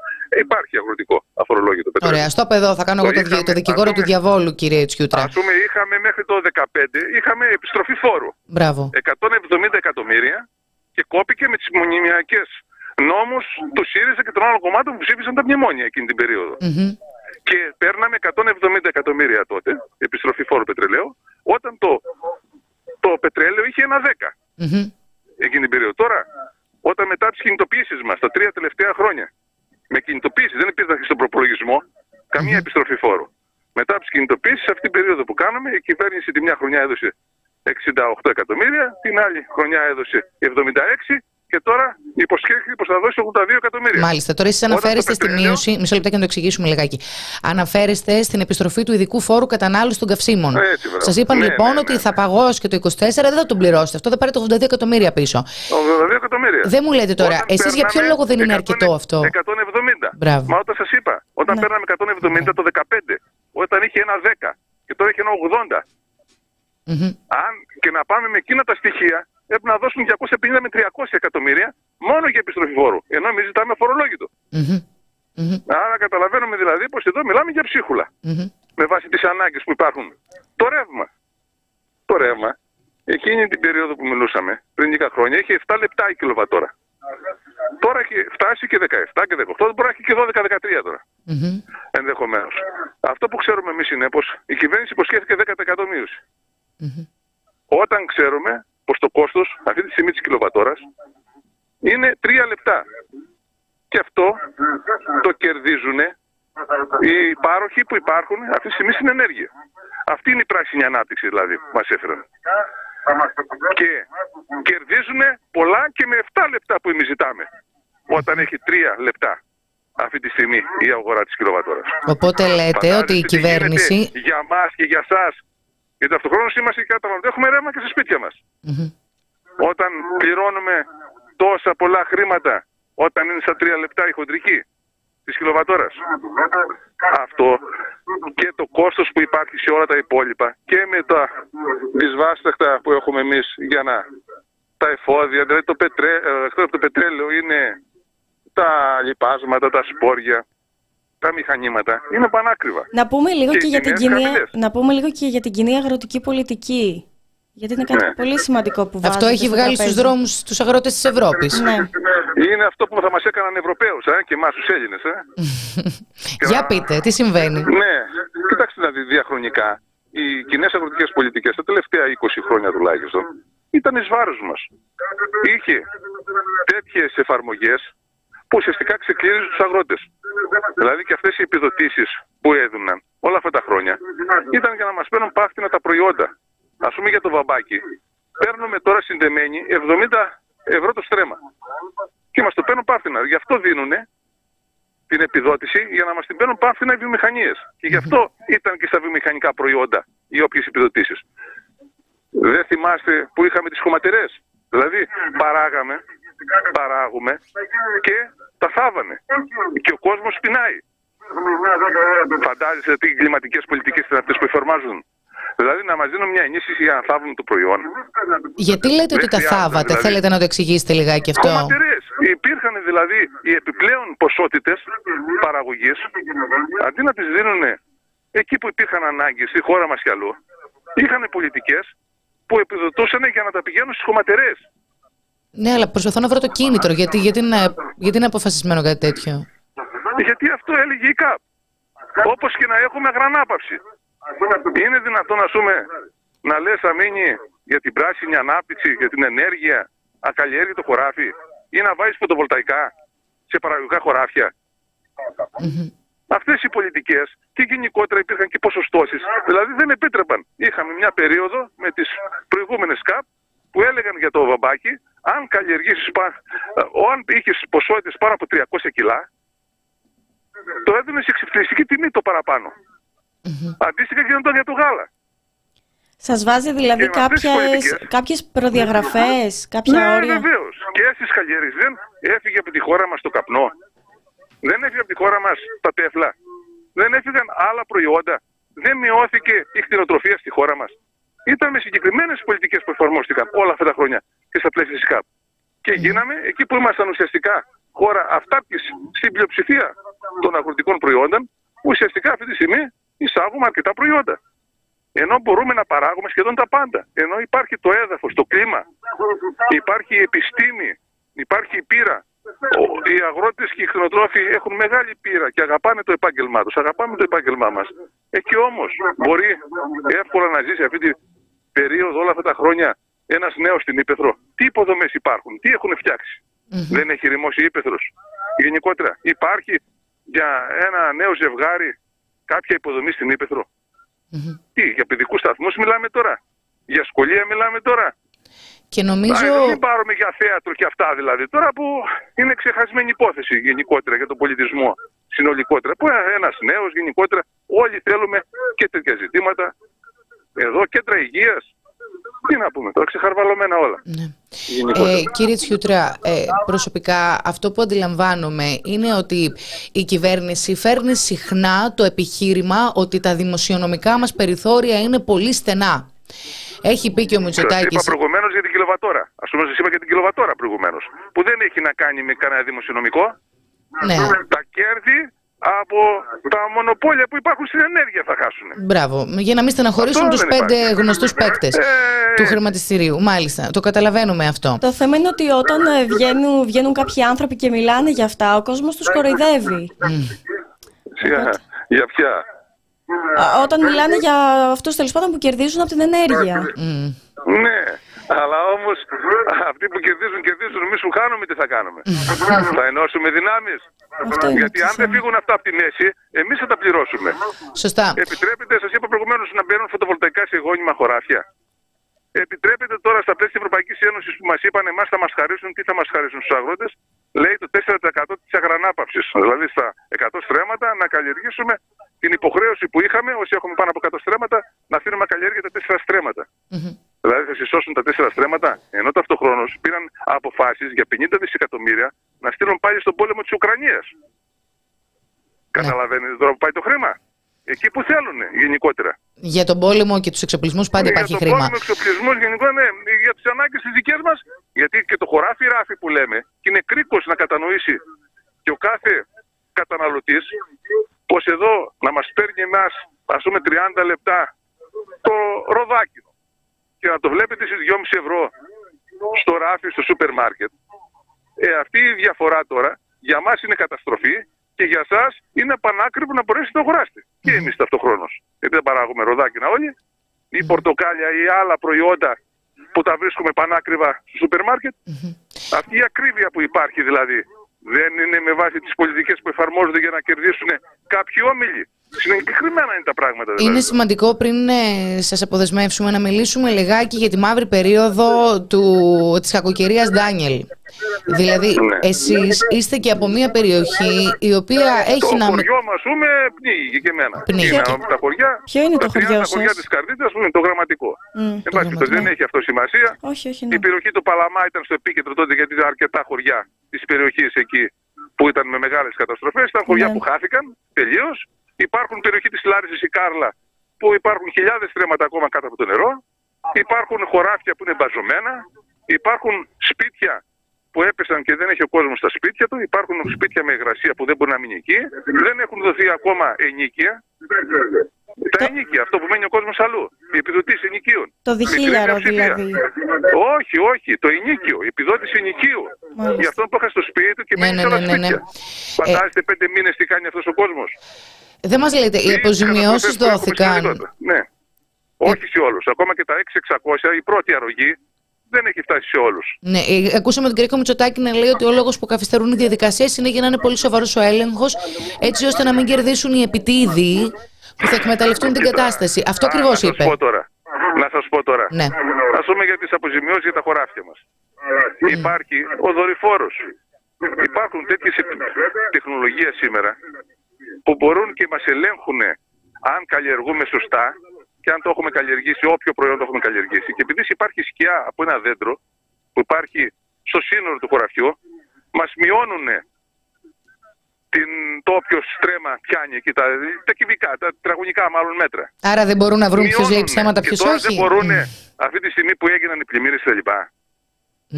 υπάρχει αγροτικό αφορολόγητο πετρέλαιο. Ωραία, στο παιδό θα κάνω εγώ το, το δικηγόρο του διαβόλου, κύριε Τσιούτρα. Α πούμε, είχαμε μέχρι το 2015 είχαμε επιστροφή φόρου. Μπράβο. 170 εκατομμύρια και κόπηκε με τις μονιμιακές νόμους του ΣΥΡΙΖΑ και των άλλων κομμάτων που ψήφισαν τα μνημόνια εκείνη την περίοδο. Mm-hmm και παίρναμε 170 εκατομμύρια τότε, επιστροφή φόρου πετρελαίου, όταν το, το πετρέλαιο είχε ένα 10 mm-hmm. εκείνη την περίοδο. Τώρα, όταν μετά τις κινητοποιήσει μας τα τρία τελευταία χρόνια, με κινητοποίηση δεν υπήρχε στον προπολογισμό καμία mm-hmm. επιστροφή φόρου. Μετά από τις κινητοποιήσει, αυτή την περίοδο που κάναμε, η κυβέρνηση τη μια χρονιά έδωσε 68 εκατομμύρια, την άλλη χρονιά έδωσε 76 και τώρα υποσχέθηκε πως θα δώσει 82 εκατομμύρια. Μάλιστα. Τώρα εσείς αναφέρεστε στη μείωση. Μισό λεπτό και να το εξηγήσουμε λιγάκι. Αναφέρεστε στην επιστροφή του ειδικού φόρου κατανάλωση των καυσίμων. Σας είπαν ναι, λοιπόν ναι, ότι ναι. θα παγώσει και το 24 δεν θα τον πληρώσετε. Αυτό θα πάρετε 82 εκατομμύρια πίσω. 82 εκατομμύρια. Δεν μου λέτε τώρα, εσείς για ποιο λόγο δεν είναι 100, αρκετό αυτό; 170. Μπράβο. Μα όταν σας είπα, όταν ναι. παίρναμε 170 το 15, όταν είχε ένα 10 και τώρα έχει ένα 80. Mm-hmm. Αν και να πάμε με εκείνα τα στοιχεία, έπρεπε να δώσουν 250 με 300 εκατομμύρια μόνο για επιστροφή φόρου. Ενώ εμείς ζητάμε φορολόγητο. Μμμ. Μμμ. Άρα καταλαβαίνουμε δηλαδή πως εδώ μιλάμε για ψίχουλα. Μμμ. Με βάση τις ανάγκες που υπάρχουν. Το ρεύμα. Το ρεύμα, εκείνη την περίοδο που μιλούσαμε, πριν 10 χρόνια, είχε 7 λεπτά η κιλοβατόρα. Τώρα έχει φτάσει και 17 και 18, μπορεί να έχει και 12-13 τώρα. Μμμ. Ενδεχομένως. Αυτό που ξέρουμε εμείς είναι πως η κυβέρνηση υποσχέθηκε 10% μείωση. Μμμ. Όταν ξέρουμε πως το κόστος αυτή τη στιγμή της κιλοβατόρας είναι 3 λεπτά. Και αυτό το κερδίζουν οι πάροχοι που υπάρχουν αυτή τη στιγμή στην ενέργεια. Αυτή είναι η πράσινη ανάπτυξη δηλαδή που μας έφεραν. Και κερδίζουν πολλά και με 7 λεπτά που εμείς ζητάμε. Όταν έχει 3 λεπτά αυτή τη στιγμή η αγορά της κιλοβατόρας. Οπότε λέτε ότι η κυβέρνηση. Για μας και για εσά. Γιατί αυτοχρόνως είμαστε και καταναλωτέ, έχουμε ρεύμα και στα σπίτια μας. Μμμ. Όταν πληρώνουμε τόσα πολλά χρήματα, όταν είναι στα 3 λεπτά η χοντρική της κιλοβατόρας. Αυτό και το κόστος που υπάρχει σε όλα τα υπόλοιπα και με τα δυσβάσταχτα που έχουμε εμείς για να τα εφόδια, δηλαδή το, πετρέ, ε, εκτός από το πετρέλαιο είναι τα λιπάσματα, τα σπόρια, τα μηχανήματα, είναι πανάκριβα. Να πούμε λίγο Και και, οι για την τιμές κοινή, χαμηλές. να πούμε λίγο και για την κοινή αγροτική πολιτική. Γιατί είναι κάτι Ναι. πολύ σημαντικό που βάζετε Αυτό έχει στο βγάλει στους τραπέζι. δρόμους τους αγρότες της Ευρώπης. Ναι. Είναι αυτό που θα μας έκαναν Ευρωπαίους ε, και εμάς τους Έλληνες. Ε. [LAUGHS] Για πείτε, τι συμβαίνει. Ναι, κοιτάξτε να δει διαχρονικά. Οι κοινές αγροτικές πολιτικές τα τελευταία 20 χρόνια τουλάχιστον ήταν εις βάρος μας. Είχε τέτοιες εφαρμογές που ουσιαστικά ξεκλείζουν τους αγρότες. Δηλαδή και αυτές οι επιδοτήσεις που έδιναν όλα αυτά τα χρόνια ήταν για να μας παίρνουν πάχτινα τα προϊόντα. Α πούμε για το βαμπάκι. Παίρνουμε τώρα συνδεμένοι 70 ευρώ το στρέμμα. Και μας το παίρνουν πάχτινα. Γι' αυτό δίνουν την επιδότηση για να μας την παίρνουν πάμφθηνα οι βιομηχανίες. Και γι' αυτό ήταν και στα βιομηχανικά προϊόντα οι όποιες επιδοτήσεις. Δεν θυμάστε που είχαμε τις χωματερές. Δηλαδή παράγαμε, παράγουμε και τα θάβανε. Και ο κόσμος πεινάει. Φαντάζεσαι τι κλιματικέ πολιτικές είναι αυτές που εφαρμόζουν. Δηλαδή να μας δίνουν μια ενίσχυση για να θάβουν το προϊόν. Γιατί λέτε ότι Δεν τα χρειάζεται, θάβατε, δηλαδή. θέλετε να το εξηγήσετε λιγάκι αυτό; Χωματερέ. Υπήρχαν δηλαδή οι επιπλέον ποσότητες παραγωγής, αντί να τις δίνουν εκεί που υπήρχαν ανάγκες, στη χώρα μας κι αλλού, είχαν πολιτικές που επιδοτούσαν για να τα πηγαίνουν στις χωματερέ. Ναι, αλλά προσπαθώ να βρω το κίνητρο. Γιατί, γιατί, είναι, γιατί είναι αποφασισμένο κάτι τέτοιο. Γιατί αυτό έλεγε η ΚΑΠ. Όπως και να έχουμε αγρανάπαυση. Είναι δυνατόν, ας πούμε, να λες θα μείνει για την πράσινη ανάπτυξη, για την ενέργεια, ακαλλιέργητο χωράφι ή να βάζεις φωτοβολταϊκά σε παραγωγικά χωράφια. Αυτές οι πολιτικές και γενικότερα υπήρχαν και ποσοστώσεις. Δηλαδή δεν επέτρεπαν. Είχαμε μια περίοδο με τις προηγούμενες ΚΑΠ που έλεγαν για το βαμπάκι, αν καλλιεργήσεις, αν είχες ποσότητες πάνω από 300 κιλά, το έδινες σε εξυπηρετική τιμή το παραπάνω. Αντίστοιχα γινόταν για το γάλα. Σας βάζει δηλαδή Και με αυτές τις κάποιες, πολιτικές- κάποιες προδιαγραφές, κάποια ναι, όρια; βεβαίως. Και στις καλλιέργειες δεν έφυγε από τη χώρα μας το καπνό. Δεν έφυγε από τη χώρα μας τα τέφλα. Δεν έφυγαν άλλα προϊόντα. Δεν μειώθηκε η κτηνοτροφία στη χώρα μας. Ήταν με συγκεκριμένες πολιτικές που εφαρμόστηκαν όλα αυτά τα χρόνια και στα πλαίσια της ΚΑΠ. Και γίναμε εκεί που ήμασταν ουσιαστικά χώρα αυτάρκη στην πλειοψηφία των αγροτικών προϊόντων, που ουσιαστικά αυτή τη στιγμή εισάγουμε αρκετά προϊόντα. Ενώ μπορούμε να παράγουμε σχεδόν τα πάντα. Ενώ υπάρχει το έδαφος, το κλίμα, υπάρχει η επιστήμη, υπάρχει η πείρα. Ο- Οι αγρότες και οι κτηνοτρόφοι έχουν μεγάλη πείρα και αγαπάνε το επάγγελμά τους, αγαπάμε το επάγγελμά μας. Εκεί όμως μπορεί εύκολα να ζήσει αυτή την περίοδο όλα αυτά τα χρόνια ένας νέος στην Ήπεθρο. Τι υποδομές υπάρχουν, τι έχουν φτιάξει. Δεν έχει ρημώσει η Ήπεθρος. Γενικότερα υπάρχει για ένα νέο ζευγάρι κάποια υποδομή στην Ήπεθρο. Τι, για παιδικούς σταθμούς μιλάμε τώρα; Για σχολεία μιλάμε τώρα; Και Α, νομίζω. εδώ μην πάρουμε για θέατρο και αυτά δηλαδή. Τώρα που είναι ξεχασμένη υπόθεση γενικότερα για τον πολιτισμό συνολικότερα. Που ένας νέος γενικότερα. Όλοι θέλουμε και τέτοια ζητήματα. Εδώ κέντρα υγείας. Τι να πούμε τώρα, ξεχαρβαλωμένα όλα. Ναι. Γενικότερα. Ε, κύριε Τσιούτρα, ε, προσωπικά αυτό που αντιλαμβάνομαι είναι ότι η κυβέρνηση φέρνει συχνά το επιχείρημα ότι τα δημοσιονομικά μας περιθώρια είναι πολύ στενά. Έχει πει και ο Σας Μητσοτάκη. είπα προηγουμένως για την κιλοβατόρα. Α πούμε, σας είπα για την κιλοβατόρα προηγουμένως. Που δεν έχει να κάνει με κανένα δημοσιονομικό. Ναι, Τα κέρδη από τα μονοπόλια που υπάρχουν στην ενέργεια θα χάσουν. μπράβο. Για να μην στεναχωρήσουν Αυτό τους δεν πέντε υπάρχει. γνωστούς παίκτες Ε, του χρηματιστηρίου. Μάλιστα, το καταλαβαίνουμε αυτό. Το θέμα είναι ότι όταν ε, βγαίνουν, βγαίνουν κάποιοι άνθρωποι και μιλάνε για αυτά, ο κόσμος τους κοροϊδεύει. σιγά, Για ποια. Α, Όταν μιλάνε για αυτούς τέλος πάντων που κερδίζουν από την ενέργεια. Μμ. Ναι, αλλά όμως αυτοί που κερδίζουν, κερδίζουν. Εμεί που χάνουμε, τι θα κάνουμε. θα ενώσουμε δυνάμεις. Αυτό είναι Γιατί το αν δεν θέμα. φύγουν αυτά από τη μέση, εμείς θα τα πληρώσουμε. Σωστά. Επιτρέπεται, σας είπα προηγουμένως, να μπαίνουν φωτοβολταϊκά σε γόνιμα χωράφια. Επιτρέπεται τώρα στα πλαίσια της Ευρωπαϊκής Ένωσης που μας είπαν εμάς θα μας χαρίσουν, τι θα μας χαρίσουν στους αγρότες, λέει το 4% της αγρανάπαυσης. Δηλαδή στα 100 στρέμματα να καλλιεργήσουμε την υποχρέωση που είχαμε, όσοι έχουμε πάνω από 100 στρέμματα, να αφήνουμε καλλιέργεια τα 4 στρέμματα. Μμμ. Δηλαδή θα συσσώσουν τα 4 στρέμματα, ενώ ταυτοχρόνως πήραν αποφάσεις για 50 δισεκατομμύρια να στείλουν πάλι στον πόλεμο της Ουκρανίας. Καταλαβαίνετε τώρα που πάει το χρήμα; Εκεί που θέλουν γενικότερα. Για τον πόλεμο και τους εξοπλισμούς πάντα υπάρχει για τον χρήμα. πόλεμο εξοπλισμούς γενικώ, ναι, για τις ανάγκες τις δικές μας. Γιατί και το χωράφι ράφι που λέμε, και είναι κρίκος να κατανοήσει και ο κάθε καταναλωτής πως εδώ να μας παίρνει εμά, ας πούμε, 30 λεπτά το ροδάκινο και να το βλέπετε στι 2,5 ευρώ στο ράφι, στο σούπερ μάρκετ. Ε, αυτή η διαφορά τώρα για μας είναι καταστροφή και για εσά είναι πανάκριβο να μπορέσετε να το αγοράσετε. Και εμείς ταυτοχρόνως. Γιατί δεν παράγουμε ροδάκινα όλοι. Ή πορτοκάλια ή άλλα προϊόντα που τα βρίσκουμε πανάκριβα στο σούπερ μάρκετ. Αυτή η ακρίβεια που υπάρχει δηλαδή δεν είναι με βάση τις πολιτικές που εφαρμόζονται για να κερδίσουν κάποιοι όμιλοι. Συγκεκριμένα είναι τα πράγματα. Δηλαδή. Είναι σημαντικό πριν ε, σας αποδεσμεύσουμε να μιλήσουμε λιγάκι για τη μαύρη περίοδο του, της κακοκαιρίας Ντάνιελ. Δηλαδή, Ναι. εσείς είστε και από μια περιοχή η οποία έχει Το να... χωριό μας, πούμε, πνίγηκε και εμένα. Πνίγηκε. Είναι από τα χωριά. Ποιο είναι το τα 30 χωριό χωριά σας; της Καρδίτσα, που είναι το γραμματικό. Μμ, Εν το πάση περιπτώσει, δεν γραμματικό. έχει αυτό σημασία. Όχι, όχι, ναι. Η περιοχή του Παλαμά ήταν στο επίκεντρο τότε γιατί ήταν αρκετά χωριά της περιοχής εκεί που ήταν με μεγάλες καταστροφές. Ήταν χωριά Ναι. που χάθηκαν τελείως. Υπάρχουν περιοχή της Λάρισα η Κάρλα που υπάρχουν χιλιάδες στρέμματα ακόμα κάτω από το νερό. Υπάρχουν χωράφια που είναι μπαζωμένα. Υπάρχουν σπίτια που έπεσαν και δεν έχει ο κόσμος στα σπίτια του. Υπάρχουν σπίτια με υγρασία που δεν μπορεί να μείνει εκεί. Δεν έχουν δοθεί ακόμα ενίκεια. Τα ενίκεια, αυτό που μένει ο κόσμος αλλού. Οι επιδοτήσεις ενοικίων. Το Μικρή διχίλιαρο μειοψηφία. δηλαδή. Όχι, όχι, το ενίκιο, η επιδότηση ενοικίου. Μάλιστα. Για αυτόν που είχα στο σπίτι του και Ναι, μένει ναι, σε άλλα ναι, ναι, ναι. σπίτια. Φαντάζεστε πέντε μήνες τι κάνει αυτός ο κόσμος. Δεν μας λέτε, οι αποζημιώσεις δόθηκαν. Ναι. Όχι σε όλους. Ακόμα και τα 6-600, η πρώτη αρρωγή, δεν έχει φτάσει σε όλους. Ναι, ε, ακούσαμε τον κύριο Μητσοτάκη να λέει ότι ο λόγος που καθυστερούν οι διαδικασίες είναι για να είναι πολύ σοβαρός ο έλεγχος, έτσι ώστε να μην κερδίσουν οι επιτίδιοι που θα εκμεταλλευτούν την κατάσταση. Αυτό ακριβώς Να είπε. σα πω τώρα. Να σας πω τώρα. Ναι. Α πούμε για τις αποζημιώσεις για τα χωράφια μας. Υπάρχει ο δορυφόρος. Υπάρχουν τέτοιες τεχνολογίες σήμερα που μπορούν και μας ελέγχουν αν καλλιεργούμε σωστά και αν το έχουμε καλλιεργήσει, όποιο προϊόν το έχουμε καλλιεργήσει. Και επειδή υπάρχει σκιά από ένα δέντρο που υπάρχει στο σύνολο του χωραφιού, μας μειώνουν την, το όποιο στρέμα πιάνει εκεί, τα, τα κυβικά, τα τετραγωνικά μάλλον μέτρα. Άρα δεν μπορούν να βρουν ποιος λέει Μειώνουνε. ψέματα, Και ποιος τώρα όχι; δεν μπορούν Μμ. αυτή τη στιγμή που έγιναν οι πλημμύρες κλπ.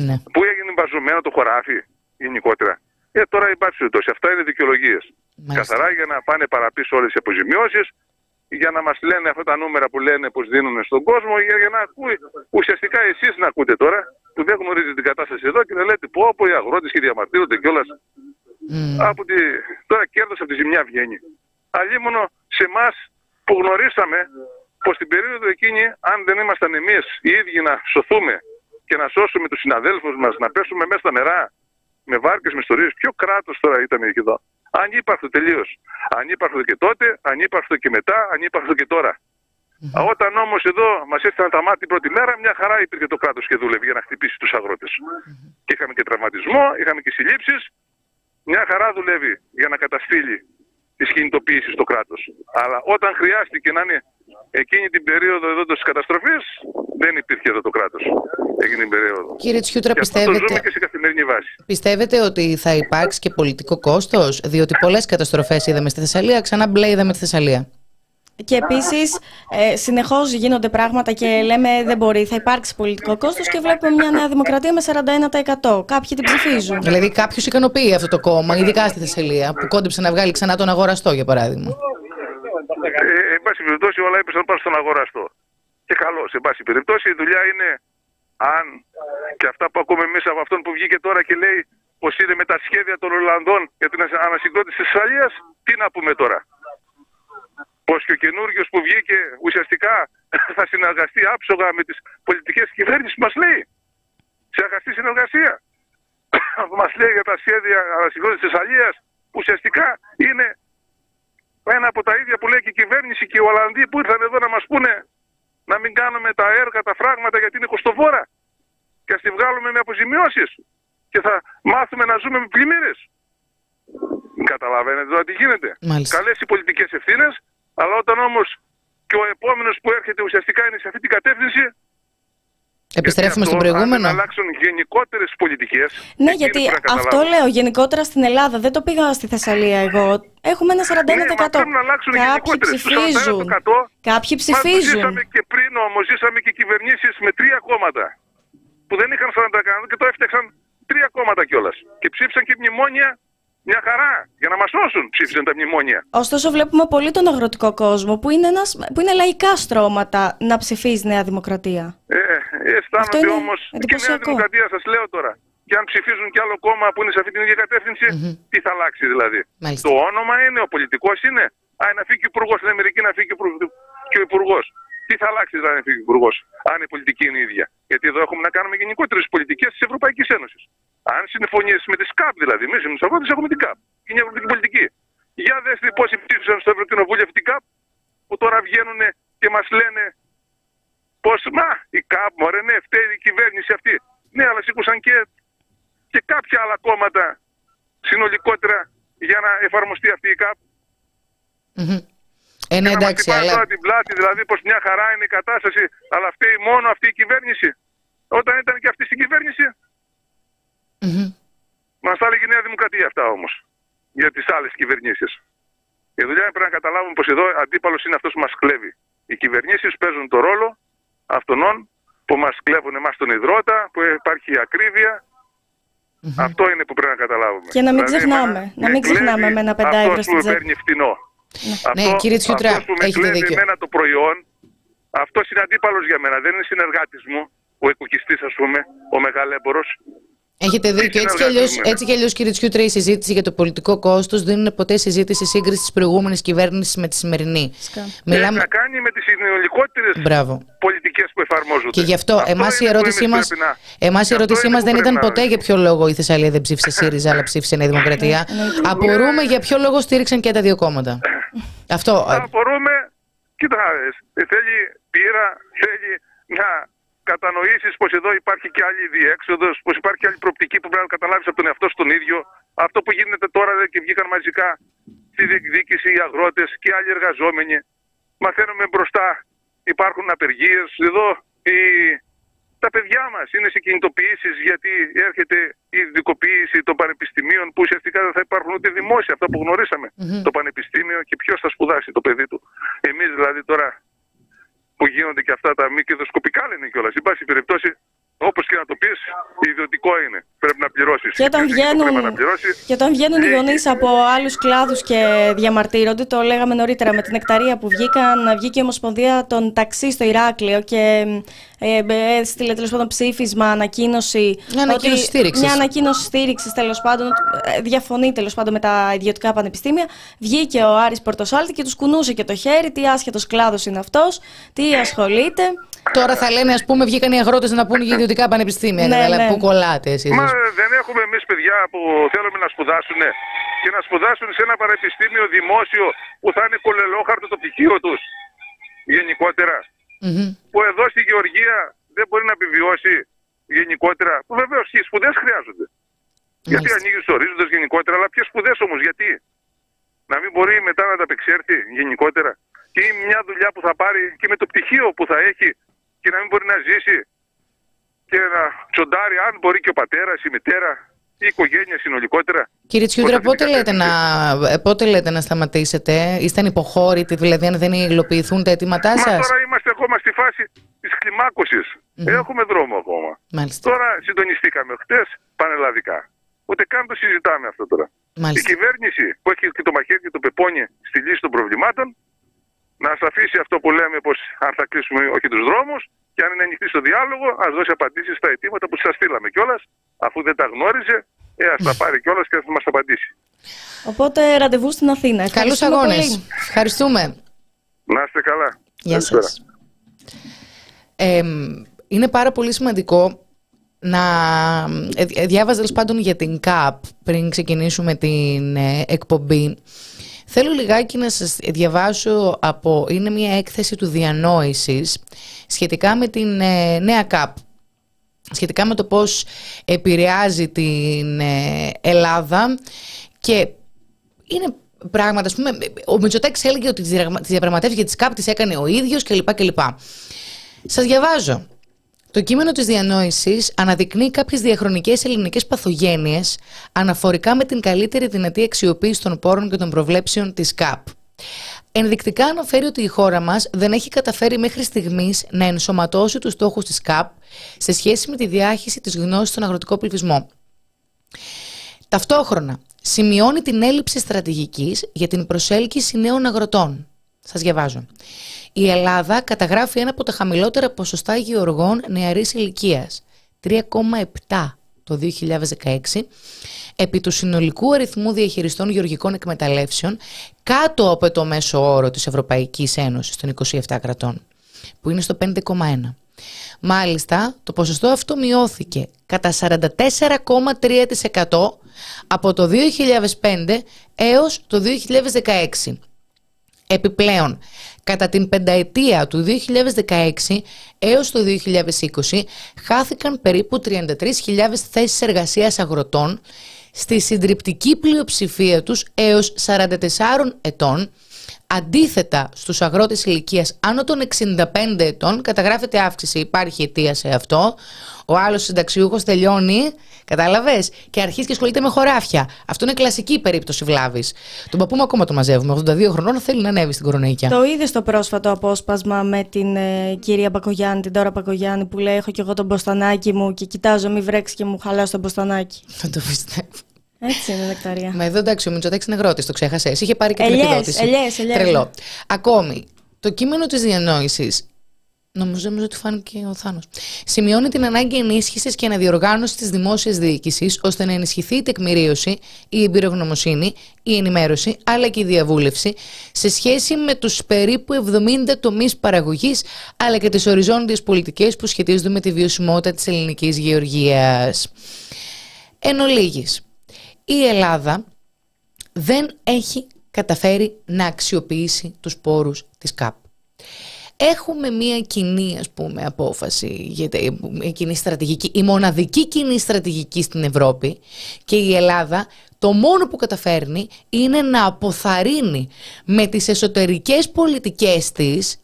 Ναι. Που έγινε μπαζωμένο το χωράφι γενικότερα. Ε, τώρα υπάρχει περιπτώσει. Αυτά είναι δικαιολογίες. Μάλιστα. Καθαρά για να πάνε παραπίσω όλες οι αποζημιώσεις, για να μας λένε αυτά τα νούμερα που λένε πως δίνουν στον κόσμο, για, για να ακούει. Ουσιαστικά εσείς να ακούτε τώρα, που δεν γνωρίζετε την κατάσταση εδώ και να λέτε πω, πω οι αγρότες και διαμαρτύρονται κιόλας. Μμ. Από τη... Τώρα κέρδος από τη ζημιά βγαίνει. Αλλήμωνο σε εμάς που γνωρίσαμε πως την περίοδο εκείνη, αν δεν ήμασταν εμείς οι ίδιοι να σωθούμε και να σώσουμε τους συναδέλφους μας, να πέσουμε μέσα στα νερά με βάρκες, με ιστορίες, ποιο κράτος τώρα ήταν εκεί εδώ. Ανύπαρκτο τελείως. Ανύπαρκτο και τότε, ανύπαρκτο και μετά, ανύπαρκτο και τώρα. Α, Όταν όμως εδώ μας έφταναν τα μάτια την πρώτη μέρα, μια χαρά υπήρχε το κράτος και δούλευε για να χτυπήσει τους αγρότες. Και είχαμε και τραυματισμό, είχαμε και συλλήψεις. Μια χαρά δουλεύει για να καταστήλει τις κινητοποιήσεις στο κράτος. Αλλά όταν χρειάστηκε να είναι εκείνη την περίοδο εδώ της καταστροφής, δεν υπήρχε εδώ το κράτος. Εκείνη την περίοδο. Κύριε Τσιούτρα, Και αυτό το ζούμε πιστεύετε, και σε καθημερινή βάση. πιστεύετε ότι θα υπάρξει και πολιτικό κόστος, διότι πολλές καταστροφές είδαμε στη Θεσσαλία, ξανά μπλε είδαμε τη Θεσσαλία. Και επίσης, ε, συνεχώς γίνονται πράγματα και λέμε δεν μπορεί, θα υπάρξει πολιτικό κόστος και βλέπουμε μια νέα δημοκρατία με 41%. Κάποιοι την ψηφίζουν. Δηλαδή, κάποιου ικανοποιεί αυτό το κόμμα, ειδικά στη Θεσσαλία, που κόντεψε να βγάλει ξανά τον αγοραστό, για παράδειγμα. Ε, εν πάση περιπτώσει, όλα έπεσαν πάνω στον αγοραστό. Και καλό, σε πάση περιπτώσει, η δουλειά είναι αν και αυτά που ακούμε εμείς από αυτόν που βγήκε τώρα και λέει πως είναι με τα σχέδια των Ολλανδών για την ανασυγκρότηση της Θεσσαλία, τι να πούμε τώρα; Πως και ο καινούριο που βγήκε ουσιαστικά [LAUGHS] θα συνεργαστεί άψογα με τις πολιτικές κυβέρνησει, μας λέει. Σε αγαστή συνεργασία. [COUGHS] μας λέει για τα σχέδια ανασυγκρότησης της Θεσσαλία, που ουσιαστικά είναι ένα από τα ίδια που λέει και η κυβέρνηση και οι Ολλανδοί που ήρθαν εδώ να μας πούνε να μην κάνουμε τα έργα, τα φράγματα γιατί είναι κοστοβόρα και ας τη βγάλουμε με αποζημιώσεις και θα μάθουμε να ζούμε με πλημμύρες. Καταλαβαίνετε τώρα τι γίνεται. Καλές οι πολιτικές ευθύνες, αλλά όταν όμως και ο επόμενος που έρχεται ουσιαστικά είναι σε αυτή την κατεύθυνση. Επιστρέφουμε στον προηγούμενο. Να αλλάξουν γενικότερες πολιτικές. Ναι, γιατί αυτό λέω γενικότερα στην Ελλάδα. Δεν το πήγα στη Θεσσαλία εγώ. Έχουμε ένα 41%. Ναι, να αλλάξουν Κάποιοι ψηφίζουν. Κάποιοι ψηφίζουν. Ζήσαμε και πριν όμως, ζήσαμε και κυβερνήσεις με τρία κόμματα. Που δεν είχαν 40% και το έφτιαξαν τρία κόμματα κιόλας. Και ψήφισαν και μνημόνια μια χαρά για να μας σώσουν. Ψήφισαν τα μνημόνια. Ωστόσο, βλέπουμε πολύ τον αγροτικό κόσμο που είναι, ένας, που είναι λαϊκά στρώματα να ψηφίζει Νέα Δημοκρατία. Ε, αισθάνονται όμως και Νέα Δημοκρατία, σας λέω τώρα. Και αν ψηφίζουν κι άλλο κόμμα που είναι σε αυτή την ίδια κατεύθυνση, mm-hmm. τι θα αλλάξει δηλαδή; Μάλιστα. Το όνομα είναι, ο πολιτικός είναι. Α, να φύγει ο υπουργός στην Αμερική, να φύγει και ο υπουργός. Τι θα αλλάξει δηλαδή να φύγει ο υπουργός, αν η πολιτική είναι ίδια; Γιατί εδώ έχουμε να κάνουμε γενικότερες πολιτικές της Ευρωπαϊκής Ένωσης. Αν συμφωνήσει με τη ΣΚΑΠ δηλαδή, εμείς οι αγρότε έχουμε την ΚΑΠ. Είναι η αγροτική πολιτική. Για δέστε πόσοι ψήφισαν στο Ευρωκοινοβούλιο αυτή την ΚΑΠ, που τώρα βγαίνουν και μας λένε πω μα η ΚΑΠ, μωρέ, ναι, φταίει η κυβέρνηση αυτή. Ναι, αλλά σήκωσαν και, και κάποια άλλα κόμματα συνολικότερα για να εφαρμοστεί αυτή η ΚΑΠ. Mm-hmm. Ε, ναι, εντάξει, αλλά... τώρα την πλάτη, δηλαδή πως μια χαρά είναι η κατάσταση, αλλά φταίει μόνο αυτή η κυβέρνηση. Όταν ήταν και αυτή στην κυβέρνηση, mm-hmm. μας τα έλεγε η Νέα Δημοκρατία αυτά όμως, για τις άλλες κυβερνήσεις. Η δουλειά πρέπει να καταλάβουμε πως εδώ αντίπαλος είναι αυτός που μας κλέβει. Οι κυβερνήσεις παίζουν το ρόλο αυτών που μας κλέβουν εμάς τον υδρότα, που υπάρχει ακρίβεια. Mm-hmm. Αυτό είναι που πρέπει να καταλάβουμε. Και να μην δηλαδή, ξεχνάμε, να μην ξεχνάμε με ένα πεντάευρο στην τσέπη. παίρνει φτηνό. Ναι, αυτό, κύριε Τσιούτρα, αυτός που με κλέβει εμένα το προϊόν, αυτός είναι αντίπαλος για μένα. Δεν είναι συνεργάτης μου, ο οικοκυστής ας πούμε, ο μεγαλέμπορος. Έχετε δίκιο. Έτσι κι αλλιώ, έτσι κι αλλιώς, κύριε Τσιούτρα, η συζήτηση για το πολιτικό κόστος δεν είναι ποτέ συζήτηση σύγκρισης της προηγούμενης κυβέρνησης με τη σημερινή. Μιλάμε... Έχει να κάνει με τις συνολικότερες πολιτικές που εφαρμόζονται; Και γι' αυτό, εμάς η ερώτησή μα εμάς η ερώτησή μας δεν ήταν ποτέ για ποιο λόγο η Θεσσαλία δεν ψήφισε ΣΥΡΙΖΑ, αλλά ψήφισε Νέα Δημοκρατία. Απορούμε για ποιο λόγο στήριξαν και τα δύο κόμματα. Αυτό. Απορούμε. Κοίτα, θέλει πείρα, θέλει να κατανοήσεις πως εδώ υπάρχει και άλλη διέξοδος, πως υπάρχει άλλη προπτική που πρέπει να καταλάβεις από τον εαυτό σου τον ίδιο. Αυτό που γίνεται τώρα και βγήκαν μαζικά στη διεκδίκηση οι αγρότες και άλλοι εργαζόμενοι. Μαθαίνουμε μπροστά, υπάρχουν απεργίες. Εδώ οι... τα παιδιά μας είναι σε κινητοποιήσεις γιατί έρχεται η ειδικοποίηση των πανεπιστημίων που ουσιαστικά δεν θα υπάρχουν ούτε δημόσια, αυτά που γνωρίσαμε. Mm-hmm. Το πανεπιστήμιο και ποιος θα σπουδάσει το παιδί του. Εμείς δηλαδή τώρα που γίνονται και αυτά τα μη κερδοσκοπικά λένε κιόλας. Εν πάση περιπτώσει, όπως και να το πεις, ιδιωτικό είναι. Πρέπει να πληρώσεις. Και όταν βγαίνουν, και όταν βγαίνουν οι ε, γονείς από άλλους κλάδους και διαμαρτύρονται, το λέγαμε νωρίτερα με την εκταρία που βγήκαν, βγήκε η Ομοσπονδία των ταξί στο Ηράκλειο και ε, έστειλε τέλος πάντων ψήφισμα, ανακοίνωση. Μια ανακοίνωση στήριξης. Μια ανακοίνωση στήριξης τέλος πάντων. Ε, διαφωνεί τέλος πάντων με τα ιδιωτικά πανεπιστήμια. Βγήκε ο Άρης Πορτοσάλτη και τους κουνούσε και το χέρι. Τι άσχετος κλάδος είναι αυτός, τι ασχολείται. Τώρα θα λένε, ας πούμε, βγήκαν οι αγρότες να πούνε για ιδιωτικά πανεπιστήμια. ναι, αλλά ναι. που κολλάτε εσείς. Μα δεν έχουμε εμείς παιδιά που θέλουμε να σπουδάσουν και να σπουδάσουν σε ένα πανεπιστήμιο δημόσιο που θα είναι κολελόχαρτο το πτυχίο τους. Γενικότερα. Mm-hmm. Που εδώ στη Γεωργία δεν μπορεί να επιβιώσει γενικότερα. Που βεβαίως και οι σπουδές χρειάζονται. Mm-hmm. Γιατί ανοίγεις του ορίζοντες γενικότερα, αλλά ποιες σπουδές όμως, γιατί; Να μην μπορεί μετά να τα απεξέρθει γενικότερα. Και μια δουλειά που θα πάρει και με το πτυχίο που θα έχει και να μην μπορεί να ζήσει και να τσοντάρει, αν μπορεί και ο πατέρας, η μητέρα. Η οικογένεια συνολικότερα. Κύριε Τσιούδρα, Προς αυτή πότε την λέτε, να, κατεύθυνση. ε, πότε λέτε να σταματήσετε, είστε ανυποχώρητοι, δηλαδή αν δεν υλοποιηθούν τα αιτήματά Μα σας; τώρα είμαστε ακόμα στη φάση της κλιμάκωσης. Έχουμε δρόμο ακόμα. Μάλιστα. Τώρα συντονιστήκαμε χτες πανελλαδικά. Ούτε καν το συζητάμε αυτό τώρα. Η Μάλιστα. κυβέρνηση που έχει και το μαχαίρι και το πεπόνι στη λύση των προβλημάτων να μας αφήσει αυτό που λέμε πως αν θα κλείσουμε όχι τους δρόμους και αν είναι ανοιχτή στο διάλογο ας δώσει απαντήσεις στα αιτήματα που σας στείλαμε κιόλας, αφού δεν τα γνώριζε ε, ας τα πάρει κιόλας και ας μας απαντήσει. Οπότε ραντεβού στην Αθήνα. Καλούς Ευχαριστούμε αγώνες. πολύ. Ευχαριστούμε. Να είστε καλά. Γεια Καλησπέρα. σας. Ε, είναι πάρα πολύ σημαντικό να ε, ε, διάβαζα τέλος πάντων για την ΚΑΠ πριν ξεκινήσουμε την ε, εκπομπή. Θέλω λιγάκι να σας διαβάσω από... Είναι μια έκθεση του διανόησης σχετικά με την ε, νέα ΚΑΠ. Σχετικά με το πώς επηρεάζει την ε, Ελλάδα και είναι πράγματα, ας πούμε, ο Μητσοτάκης έλεγε ότι τις διαγραμμα- τις διαπραγματεύσεις για τις ΚΑΠ τις έκανε ο ίδιος κλπ. κλπ. Σας διαβάζω. Το κείμενο της διανόησης αναδεικνύει κάποιες διαχρονικές ελληνικές παθογένειες αναφορικά με την καλύτερη δυνατή αξιοποίηση των πόρων και των προβλέψεων της ΚΑΠ. Ενδεικτικά αναφέρει ότι η χώρα μας δεν έχει καταφέρει μέχρι στιγμής να ενσωματώσει τους στόχους της ΚΑΠ σε σχέση με τη διάχυση της γνώσης στον αγροτικό πληθυσμό. Ταυτόχρονα, σημειώνει την έλλειψη στρατηγικής για την προσέλκυση νέων αγροτών. Σας διαβάζω. Η Ελλάδα καταγράφει ένα από τα χαμηλότερα ποσοστά γεωργών νεαρής ηλικίας, 3,7 το 2016, επί του συνολικού αριθμού διαχειριστών γεωργικών εκμεταλλεύσεων, κάτω από το μέσο όρο της Ευρωπαϊκής Ένωσης των 27 κρατών, που είναι στο 5,1. Μάλιστα, το ποσοστό αυτό μειώθηκε κατά 44,3% από το 2005 έως το 2016. Επιπλέον, κατά την πενταετία του 2016 έως το 2020 χάθηκαν περίπου 33.000 θέσεις εργασίας αγροτών στη συντριπτική πλειοψηφία τους έως 44 ετών Αντίθετα στους αγρότες ηλικίας άνω των 65 ετών καταγράφεται αύξηση, υπάρχει αιτία σε αυτό. Ο άλλος συνταξιούχος τελειώνει, κατάλαβες, και αρχίζει και ασχολείται με χωράφια. Αυτό είναι κλασική περίπτωση βλάβης. Τον παππού μου ακόμα το μαζεύουμε, 82 χρονών θέλει να ανέβει στην κοροναϊκιά. Το είδες στο πρόσφατο απόσπασμα με την ε, κυρία Μπακογιάννη, την τώρα Μπακογιάννη, που λέει: Έχω κι εγώ τον μποστανάκι μου και κοιτάζω, μη βρέξεις και μου χαλάσει τον μποστανάκι. Δεν το πιστεύω. Έτσι είναι, νεκταρία. Μα εδώ εντάξει, ο Μητσοτάκης είναι αγρότης, το ξέχασε. Είχε πάρει και την Ελιές, επιδότηση. ελιές, ελιές. Τρελό. Ακόμη, το κείμενο της διανόησης. Νομίζω, νομίζω ότι φάνηκε ο Θάνος. Σημειώνει την ανάγκη ενίσχυσης και αναδιοργάνωσης της δημόσιας διοίκησης ώστε να ενισχυθεί η τεκμηρίωση, η εμπειρογνωμοσύνη, η ενημέρωση αλλά και η διαβούλευση σε σχέση με τους περίπου 70 τομείς παραγωγής αλλά και τις οριζόντιες πολιτικές που σχετίζονται με τη βιωσιμότητα της ελληνικής γεωργίας. Εν ολίγης, η Ελλάδα δεν έχει καταφέρει να αξιοποιήσει τους πόρους της ΚΑΠ. Έχουμε μία κοινή ας πούμε απόφαση, για τα- μια κοινή στρατηγική, η μοναδική κοινή στρατηγική στην Ευρώπη και η Ελλάδα το μόνο που καταφέρνει είναι να αποθαρρύνει με τις εσωτερικές πολιτικές της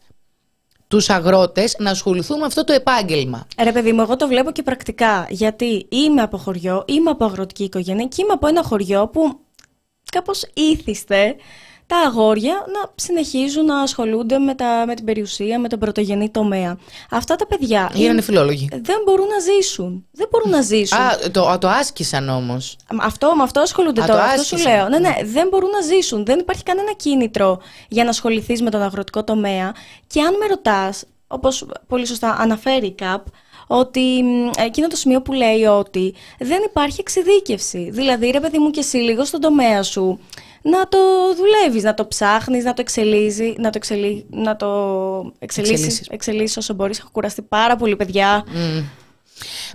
τους αγρότες να ασχοληθούν με αυτό το επάγγελμα. Ρε παιδί μου, εγώ το βλέπω και πρακτικά. Γιατί είμαι από χωριό, είμαι από αγροτική οικογένεια και είμαι από ένα χωριό που κάπως ήθιστε τα αγόρια να συνεχίζουν να ασχολούνται με, τα, με την περιουσία, με τον πρωτογενή τομέα. Αυτά τα παιδιά Γίνανε είναι- φιλόλογοι. δεν μπορούν να ζήσουν. Δεν μπορούν να ζήσουν. Α, το, α, το άσκησαν όμως. Αυτό, με αυτό ασχολούνται Α, τώρα. το Αυτό σου άσκησαν. λέω. Ναι, ναι, δεν μπορούν να ζήσουν. Δεν υπάρχει κανένα κίνητρο για να ασχοληθείς με τον αγροτικό τομέα. Και αν με ρωτάς, όπως πολύ σωστά αναφέρει η ΚΑΠ, ότι μ, εκείνο το σημείο που λέει ότι δεν υπάρχει εξειδίκευση. Δηλαδή, ρε παιδί μου, και εσύ λίγο στον τομέα σου να το δουλεύεις, να το ψάχνεις, να το εξελίζει, να το, εξελί, να το εξελίσσεις, Εξελίσσεις. εξελίσσεις όσο μπορείς. Έχω κουραστεί πάρα πολύ, παιδιά.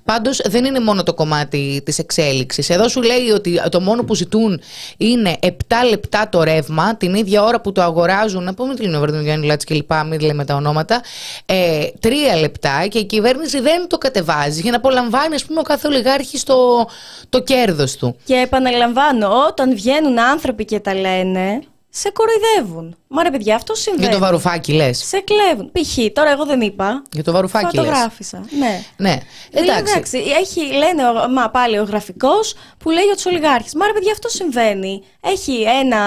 Πάντως δεν είναι μόνο το κομμάτι της εξέλιξης. Εδώ σου λέει ότι το μόνο που ζητούν είναι 7 λεπτά το ρεύμα, την ίδια ώρα που το αγοράζουν, να πούμε τη Λινοβέρνη Γιάννη Λάτσης και λοιπά, μην λέμε τα ονόματα, ε, 3 λεπτά και η κυβέρνηση δεν το κατεβάζει για να απολαμβάνει ας πούμε ο κάθε ολιγάρχης το, το κέρδος του. Και επαναλαμβάνω, όταν βγαίνουν άνθρωποι και τα λένε, σε κοροϊδεύουν. Μα ρε παιδιά, αυτό συμβαίνει. Για το βαρουφάκι λες. Σε κλέβουν. Π.χ. τώρα εγώ δεν είπα. Για το βαρουφάκι λες. Φωτογράφησα. Ναι. Ναι, Δηλαδή, εντάξει. Έχει, λένε ο- μα, πάλι ο γραφικός που λέει για τους ολιγάρχες. Μα ρε παιδιά, αυτό συμβαίνει. Έχει ένα.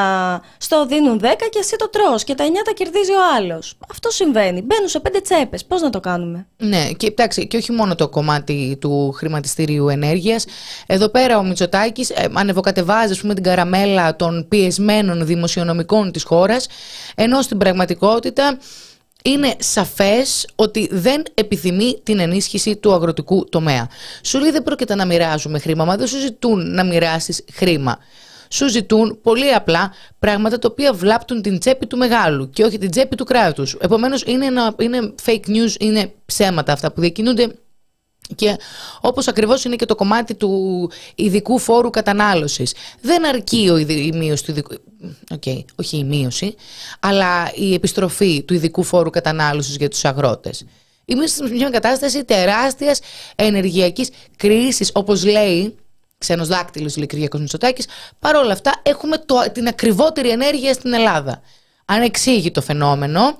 Στο δίνουν 10 και εσύ το τρως και τα 9 τα κερδίζει ο άλλος. Αυτό συμβαίνει. Μπαίνουν σε πέντε τσέπες. Πώς να το κάνουμε; Ναι, και εντάξει, και όχι μόνο το κομμάτι του χρηματιστηρίου ενέργειας. Εδώ πέρα ο Μητσοτάκης ε, ανεβοκατεβάζει ας πούμε, την καραμέλα των πιεσμένων δημοσιονομικών της χώρας, ενώ στην πραγματικότητα είναι σαφές ότι δεν επιθυμεί την ενίσχυση του αγροτικού τομέα. Σου λέει δεν πρόκειται να μοιράζουμε χρήμα, μα δεν σου ζητούν να μοιράσεις χρήμα. Σου ζητούν πολύ απλά πράγματα τα οποία βλάπτουν την τσέπη του μεγάλου και όχι την τσέπη του κράτους. Επομένως είναι, ένα, είναι fake news, είναι ψέματα αυτά που διακινούνται και όπως ακριβώς είναι και το κομμάτι του ειδικού φόρου κατανάλωσης. Δεν αρκεί ο, ειδι- η μείωση του ειδικού... Οκ, όχι η μείωση, αλλά η επιστροφή του ειδικού φόρου κατανάλωσης για τους αγρότες. Είμαστε σε μια κατάσταση τεράστιας ενεργειακής κρίσης, όπως λέει ξένος δάκτυλος, λέει Κυριάκος Μητσοτάκης. Παρ' όλα αυτά έχουμε το, την ακριβότερη ενέργεια στην Ελλάδα. Ανεξήγητο φαινόμενο,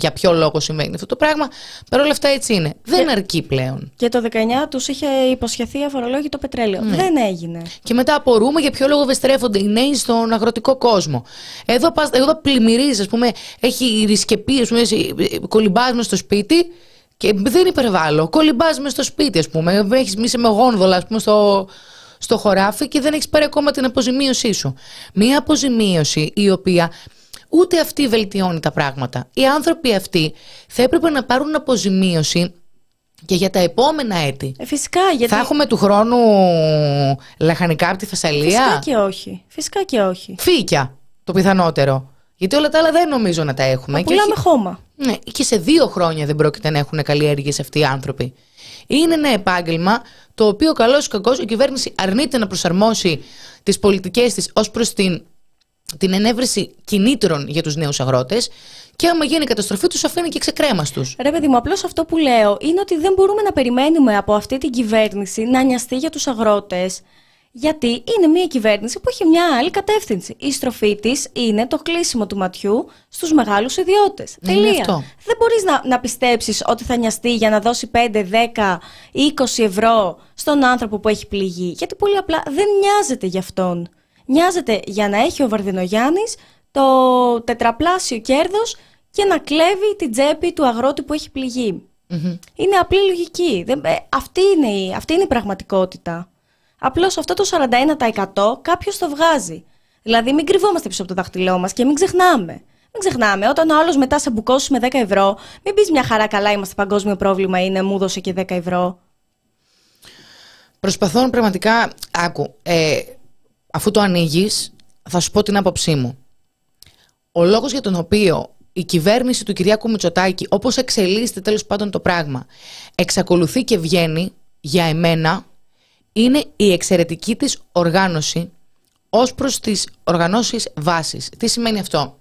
για ποιο λόγο συμβαίνει αυτό το πράγμα. Παρ' όλα αυτά έτσι είναι. Δεν αρκεί πλέον. Και το 19 τους είχε υποσχεθεί αφορολόγητο πετρέλαιο. Δεν έγινε. Και μετά απορούμε για ποιο λόγο βεστρέφονται οι νέοι στον αγροτικό κόσμο. Εδώ, πας, εδώ πλημμυρίζεις, ας πούμε, έχει ρισκεπή, ας πούμε, κολυμπάς μες στο σπίτι και δεν υπερβάλλω. Κολυμπάς μες στο σπίτι, ας πούμε. Έχεις μη με γόνδολα, ας πούμε, στο, στο χωράφι και δεν έχεις πάρει ακόμα την αποζημίωσή σου. Μία αποζημίωση η οποία ούτε αυτή βελτιώνει τα πράγματα. Οι άνθρωποι αυτοί θα έπρεπε να πάρουν αποζημίωση και για τα επόμενα έτη. Ε, φυσικά, γιατί. Θα έχουμε του χρόνου λαχανικά από τη Θεσσαλία. Φυσικά και όχι. Φυσικά και όχι. Φύκια, το πιθανότερο. Γιατί όλα τα άλλα δεν νομίζω να τα έχουμε. Να Και πουλάμε όχι- χώμα. ναι, και σε δύο χρόνια δεν πρόκειται να έχουν καλλιέργειες αυτοί οι άνθρωποι. Είναι ένα επάγγελμα το οποίο καλώ ή κακός η κυβέρνηση αρνείται να προσαρμόσει τις πολιτικές της ως προς την, την ενέβρεση κινήτρων για τους νέους αγρότες. Και άμα γίνει η καταστροφή, τους αφήνει και ξεκρέμαστου. Ρε παιδί μου, απλώς αυτό που λέω είναι ότι δεν μπορούμε να περιμένουμε από αυτή την κυβέρνηση να νοιαστεί για τους αγρότες. Γιατί είναι μια κυβέρνηση που έχει μια άλλη κατεύθυνση. Η στροφή της είναι το κλείσιμο του ματιού στους μεγάλους ιδιώτες. Είναι Τελεία. αυτό. Δεν μπορείς να, να πιστέψεις ότι θα νοιαστεί για να δώσει 5, 10 ή 20 ευρώ στον άνθρωπο που έχει πληγεί. Γιατί πολύ απλά δεν νοιάζεται γι' αυτόν. Νοιάζεται για να έχει ο Βαρδινογιάννης το τετραπλάσιο κέρδος και να κλέβει την τσέπη του αγρότη που έχει πληγεί. Είναι απλή λογική. Δεν, ε, αυτή, είναι η, αυτή είναι η πραγματικότητα. Απλώς αυτό το 41% κάποιος το βγάζει. Δηλαδή μην κρυβόμαστε πίσω από το δάχτυλό μας και μην ξεχνάμε. Μην ξεχνάμε, όταν ο άλλος μετά σε μπουκώσει με 10 ευρώ, μην πεις μια χαρά καλά είμαστε παγκόσμιο πρόβλημα είναι, μου δώσε και 10 ευρώ. Προσπαθώ πραγματικά. Άκου, ε, αφού το ανοίγεις, θα σου πω την άποψή μου. Ο λόγος για τον οποίο η κυβέρνηση του Κυριάκου Μητσοτάκη, όπως εξελίσσεται τέλος πάντων το πράγμα, εξακολουθεί και βγαίνει για εμένα, είναι η εξαιρετική της οργάνωση ως προς τις οργανώσεις βάσης. Τι σημαίνει αυτό;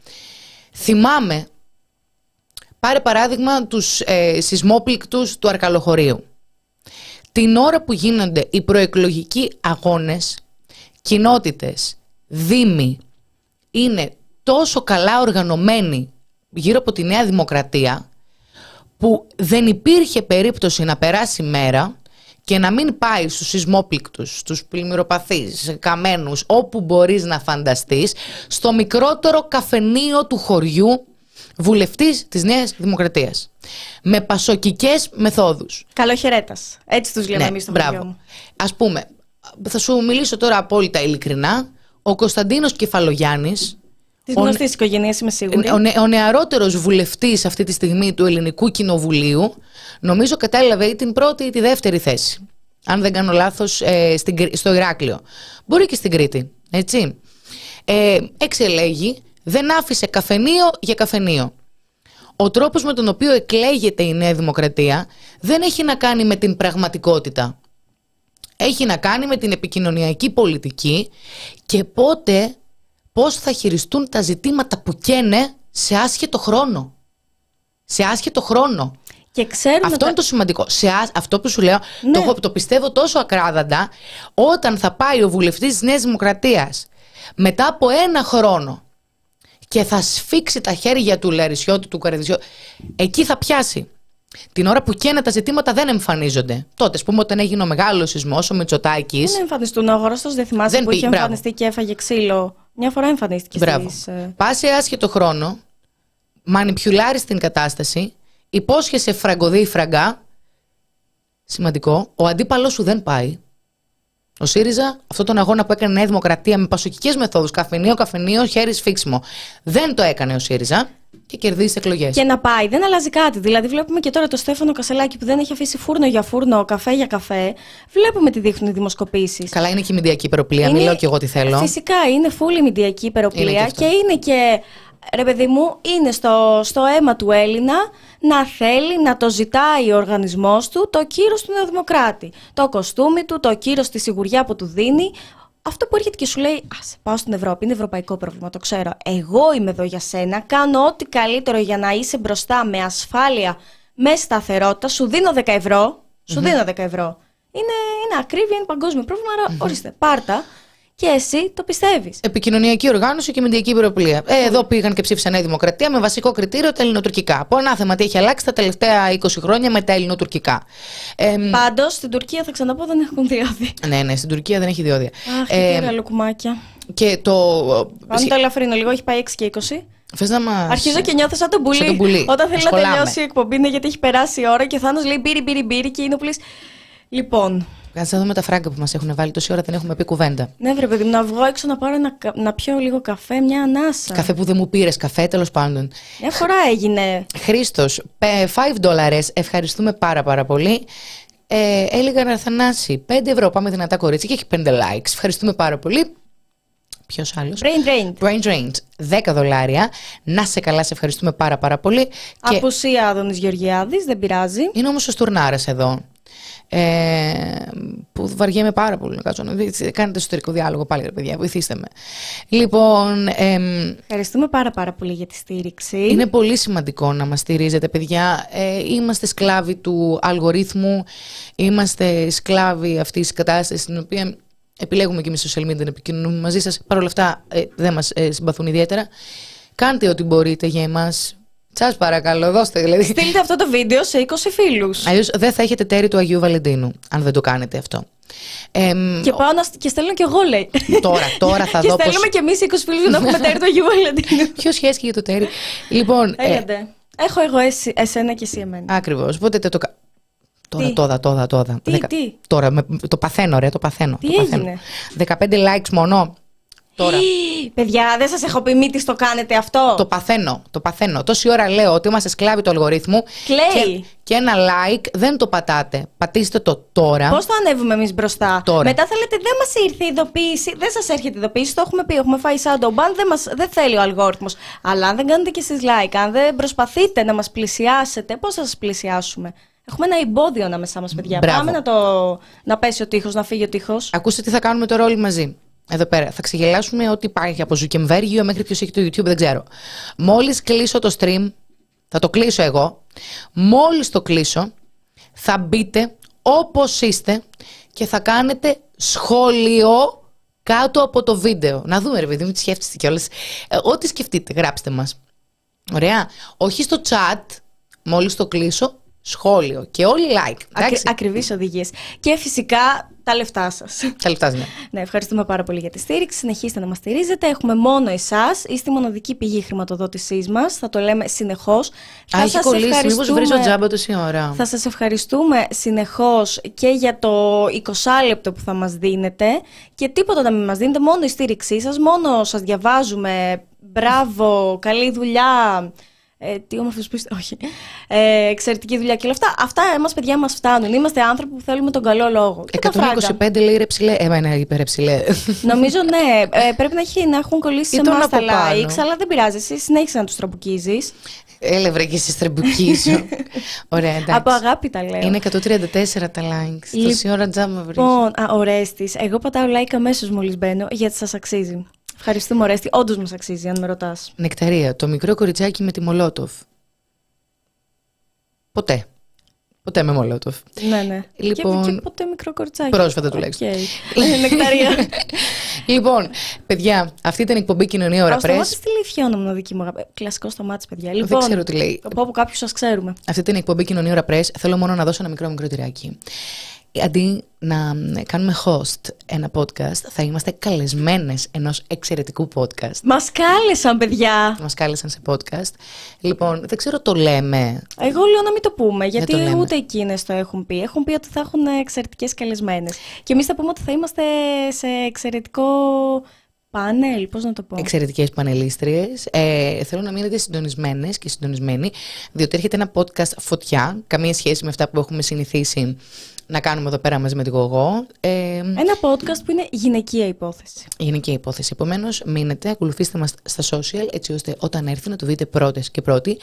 Θυμάμαι, πάρε παράδειγμα τους ε, σεισμόπληκτους του Αρκαλοχωρίου. Την ώρα που γίνονται οι προεκλογικοί αγώνες, κοινότητες, δήμοι είναι τόσο καλά οργανωμένοι γύρω από τη Νέα Δημοκρατία που δεν υπήρχε περίπτωση να περάσει μέρα και να μην πάει στους σεισμόπληκτους, στους πλημμυροπαθείς, καμένους, όπου μπορείς να φανταστείς, στο μικρότερο καφενείο του χωριού βουλευτής της Νέας Δημοκρατίας. Με πασοκικές μεθόδους. Καλοχαιρέτας. Έτσι τους λέμε εμείς στο χωριό μπράβο. μου. Ας πούμε, θα σου μιλήσω τώρα απόλυτα ειλικρινά. Ο Κωνσταντίνος Κεφαλογιάννης, Της ο- γνωστής οικογένειας είμαι σίγουρη. ο, νε, ο νεαρότερος βουλευτής αυτή τη στιγμή του Ελληνικού Κοινοβουλίου, νομίζω κατέλαβε ή την πρώτη ή τη δεύτερη θέση. Αν δεν κάνω λάθος, ε, στην, Κρή- στο Ηράκλειο. Μπορεί και στην Κρήτη, έτσι. Ε, εξελέγει, δεν άφησε καφενείο για καφενείο. Ο τρόπος με τον οποίο εκλέγεται η Νέα Δημοκρατία δεν έχει να κάνει με την πραγματικότητα. Έχει να κάνει με την επικοινωνιακή πολιτική και πότε, πώς θα χειριστούν τα ζητήματα που καίνε σε άσχετο χρόνο. Σε άσχετο χρόνο. Και ξέρουμε Αυτό τα- είναι το σημαντικό. Σε ά- αυτό που σου λέω, Ναι. το, έχω- το πιστεύω τόσο ακράδαντα, όταν θα πάει ο βουλευτής της Νέας Δημοκρατίας μετά από ένα χρόνο και θα σφίξει τα χέρια του Λαρισιώτη, του Καρδισιώτη. Εκεί θα πιάσει. Την ώρα που και τα ζητήματα δεν εμφανίζονται. Τότε, ας πούμε, όταν έγινε ο μεγάλος σεισμός, ο Μητσοτάκη. Δεν εμφανιστούν. Ο αγοραστός δεν θυμάσαι δεν που είχε εμφανιστεί και έφαγε ξύλο. Μια φορά εμφανίστηκε. Μπράβο. Στις... Ε, Πα σε άσχετο χρόνο, μανιπιουλάρεις την κατάσταση, υπόσχεσαι φραγκοδί φραγκά. Σημαντικό. Ο αντίπαλό σου δεν πάει. Ο ΣΥΡΙΖΑ, αυτόν τον αγώνα που έκανε η Νέα Δημοκρατία με πασοκικές μεθόδους, καφενείο, καφενείο, χέρι σφίξιμο, δεν το έκανε ο ΣΥΡΙΖΑ και κερδίζει εκλογές. Και να πάει, δεν αλλάζει κάτι. Δηλαδή, βλέπουμε και τώρα το Στέφανο Κασελάκη που δεν έχει αφήσει φούρνο για φούρνο, καφέ για καφέ. Βλέπουμε τι δείχνουν οι δημοσκοπήσεις. Καλά, είναι και η μηντιακή υπεροπλία. Είναι... Μιλάω και εγώ τι θέλω. Φυσικά, είναι φούλη μηντιακή υπεροπλία και, και είναι και ρε παιδί μου, είναι στο, στο αίμα του Έλληνα να θέλει να το ζητάει ο οργανισμός του το κύρος του Νεοδημοκράτη. Το κοστούμι του, το κύρος της σιγουριά που του δίνει. Αυτό που έρχεται και σου λέει, Α πάω στην Ευρώπη, είναι ευρωπαϊκό πρόβλημα, το ξέρω. Εγώ είμαι εδώ για σένα, κάνω ό,τι καλύτερο για να είσαι μπροστά με ασφάλεια, με σταθερότητα, σου δίνω 10 ευρώ. Σου δίνω 10 ευρώ. Είναι, είναι ακρίβεια, είναι παγκόσμιο πρόβλημα, άρα ορίστε, πάρτα και εσύ το πιστεύεις. Επικοινωνιακή οργάνωση και μηντιακή υπεροπλία. Ε, εδώ πήγαν και ψήφισαν Νέα Δημοκρατία με βασικό κριτήριο τα ελληνοτουρκικά. Που ανάθεμα τι έχει αλλάξει τα τελευταία 20 χρόνια με τα ελληνοτουρκικά. Ε, Πάντως στην Τουρκία θα ξαναπώ δεν έχουν διόδια. Ναι, ναι, στην Τουρκία δεν έχει διόδια. Αχ, ε, λουκουμάκια. Και το. Αν το ελαφρύνω λίγο, έχει πάει 6 και 20. Θες να μας... Αρχίζω και νιώθω σαν τον πουλί. Σαν τον πουλί. Όταν θέλει να τελειώσει η εκπομπή είναι γιατί έχει περάσει η ώρα και ο Θάνος λέει μπύρι, μπύρι, μπύρι και είναι ο πουλί. Λοιπόν, Κάτσε να δούμε τα φράγκα που μας έχουν βάλει. Τόση ώρα δεν έχουμε πει κουβέντα. Ναι, βρε παιδί να βγω έξω να πάρω να, να πιω λίγο καφέ, μια ανάσα. Καφέ που δεν μου πήρες, καφέ τέλος πάντων. Μια φορά έγινε. Χρήστος, 5 δολάρε. Ευχαριστούμε πάρα πάρα πολύ. Ε, έλεγα να Θανάση, 5 ευρώ. Πάμε δυνατά κορίτσι και έχει 5 likes. Ευχαριστούμε πάρα πολύ. Ποιος άλλος; Brain drained. Brain drained. 10 δολάρια. Να σε καλά, σε ευχαριστούμε πάρα πάρα πολύ. Απουσία και... Άδωνης Γεωργιάδης, δεν πειράζει. Είναι όμως ο Στουρνάρας εδώ. Ε, που βαριέμαι πάρα πολύ να κάτσω να κάνετε εσωτερικό διάλογο πάλι ρε παιδιά, βοηθήστε με. Λοιπόν... Ε, Ευχαριστούμε πάρα πάρα πολύ για τη στήριξη. Είναι πολύ σημαντικό να μας στηρίζετε παιδιά. Ε, είμαστε σκλάβοι του αλγορίθμου, είμαστε σκλάβοι αυτής της κατάστασης στην οποία επιλέγουμε και εμείς social media να επικοινωνούμε μαζί σας. Παρ' όλα αυτά ε, δεν μας ε, συμπαθούν ιδιαίτερα. Κάντε ό,τι μπορείτε για εμάς Σα παρακαλώ, δώστε δηλαδή. Στείλτε αυτό το βίντεο σε 20 φίλους. Αλλιώς δεν θα έχετε τέρι του Αγίου Βαλεντίνου, αν δεν το κάνετε αυτό. Ε, και πάω να, και στέλνω κι εγώ, λέει. Τώρα, τώρα θα [LAUGHS] δω. Και στέλνουμε πώς... κι εμείς 20 φίλους για να έχουμε τέρι του Αγίου Βαλεντίνου. [LAUGHS] Ποιο σχέση για το τέρι; Λοιπόν. Ε, Έχω εγώ εσύ, εσένα και εσύ εμένα. Ακριβώς. Οπότε το. Τώρα, τώρα, τώρα, τώρα. Τι, τι; Τώρα, το παθαίνω, ρε, το παθαίνω. Τι το έγινε; 15 likes μόνο. Τώρα. [GASPS] Παιδιά, δεν σας έχω πει μη το κάνετε αυτό. Το παθαίνω. Το παθαίνω. Τόση ώρα λέω ότι είμαστε σκλάβοι του αλγορίθμου. Κλαίει. Και, και ένα like δεν το πατάτε. Πατήστε το τώρα. Πώς θα ανέβουμε εμείς μπροστά; Τώρα. Μετά θα λέτε δεν μας ήρθε η ειδοποίηση. Δεν σας έρχεται η ειδοποίηση. Το έχουμε πει. Έχουμε φάει σαν τον μπαν. Δεν, μας, δεν θέλει ο αλγόριθμος. Αλλά αν δεν κάνετε και εσείς like, αν δεν προσπαθείτε να μας πλησιάσετε, πώς θα σας πλησιάσουμε; Έχουμε ένα εμπόδιο ανάμεσά μας, παιδιά. Μπράβο. Πάμε να, το, να πέσει ο τείχος, να φύγει ο τείχος. Ακούστε τι θα κάνουμε τώρα όλοι μαζί. Εδώ πέρα. Θα ξεγελάσουμε ό,τι υπάρχει από Ζουκεμβέργιο μέχρι ποιος έχει το YouTube, δεν ξέρω. Μόλις κλείσω το stream, θα το κλείσω εγώ. Μόλις το κλείσω, θα μπείτε όπως είστε και θα κάνετε σχόλιο κάτω από το βίντεο. Να δούμε, ρε παιδί μου, τι σκέφτεστε κιόλας. Ε, ό,τι σκεφτείτε, γράψτε μας. Ωραία. Όχι στο chat, μόλις το κλείσω, σχόλιο και όλοι like. Ακρι, Ακριβείς οδηγίες. Και φυσικά τα λεφτά σας. Τα λεφτά, ναι. ναι. Ευχαριστούμε πάρα πολύ για τη στήριξη. Συνεχίστε να μας στηρίζετε. Έχουμε μόνο εσάς. Είστε η μοναδική πηγή χρηματοδότησής μας. Θα το λέμε συνεχώς. Θα έχει κολλήσει. Μήπως βρίζω τζάμπα τόση ώρα. Θα σας ευχαριστούμε συνεχώς και για το 20 λεπτό που θα μας δίνετε. Και τίποτα να μην μας δίνετε. Μόνο η στήριξή σας. Μόνο σας διαβάζουμε. Μπράβο, καλή δουλειά. Ε, τι όμορφο που είστε. Όχι. Ε, εξαιρετική δουλειά και όλα αυτά. Αυτά εμάς, παιδιά, μας φτάνουν. Είμαστε άνθρωποι που θέλουμε τον καλό λόγο. 125 λέει ρεψιλέ. Εμένα υπερεψιλέ. Νομίζω ναι. Ε, πρέπει να, έχει, να έχουν κολλήσει σε εμάς τα likes, αλλά δεν πειράζει. Εσύ συνέχισε να τους τραμπουκίζεις. Έλε βρε και εσύ τραμπουκίζω. [LAUGHS] Ωραία, εντάξει. Από αγάπη τα λέω. Είναι 134 τα likes. Τόση ώρα τζάμα βρεις. Λοιπόν, ορέστη. Εγώ πατάω like αμέσως μόλις μπαίνω γιατί σας αξίζει. Ευχαριστούμε, Ορέστη. Όντως μας αξίζει, αν με ρωτάς. Νεκταρία, το μικρό κοριτσάκι με τη Μολότοφ. Ποτέ. Ποτέ με Μολότοφ. Ναι, ναι. Λοιπόν, και, και ποτέ μικρό κοριτσάκι. Πρόσφατα τουλάχιστον. Okay. Νεκταρία. [LAUGHS] λοιπόν, παιδιά, αυτή ήταν η εκπομπή Κοινωνία Ωρα Πρέσ. σταμάτησε τη λιφιόνα μου, δική μου αγαπη. Κλασικό σταμάτησε, παιδιά. Λοιπόν, Δεν ξέρω τι λέει. Από όπου κάποιου σας ξέρουμε. Αυτή ήταν η εκπομπή Κοινωνία Ωρα Πρέσ. Θέλω μόνο να δώσω ένα μικρό μικρό τυράκι αντί να κάνουμε host ένα podcast, θα είμαστε καλεσμένες ενός εξαιρετικού podcast. Μας κάλεσαν, παιδιά! Μας κάλεσαν σε podcast. Λοιπόν, δεν ξέρω το λέμε. Εγώ λέω να μην το πούμε, γιατί ούτε εκείνες το έχουν πει. Έχουν πει ότι θα έχουν εξαιρετικές καλεσμένες. Και εμείς θα πούμε ότι θα είμαστε σε εξαιρετικό πάνελ, πώς να το πω. Εξαιρετικές πανελίστριες. Ε, θέλω να μείνετε συντονισμένες και συντονισμένοι, διότι έρχεται ένα podcast φωτιά, καμία σχέση με αυτά που έχουμε συνηθίσει να κάνουμε εδώ πέρα μαζί με την Γογό. Ε, Ένα podcast που είναι γυναικεία υπόθεση. Γυναικεία υπόθεση. Επομένως, μείνετε, ακολουθήστε μας στα social, έτσι ώστε όταν έρθει να το δείτε πρώτες και πρώτοι.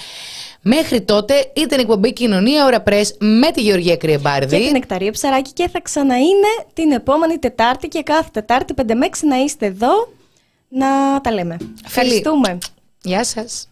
Μέχρι τότε ήταν η εκπομπή Κοινωνία Ωρα Πρέ με τη Γεωργία Κρυεμπάρδη. Και την Εκταρία Ψαράκη και θα ξαναείνε την επόμενη Τετάρτη και κάθε Τετάρτη 5 με 6 να είστε εδώ να τα λέμε. Ευχαριστούμε. Γεια σας.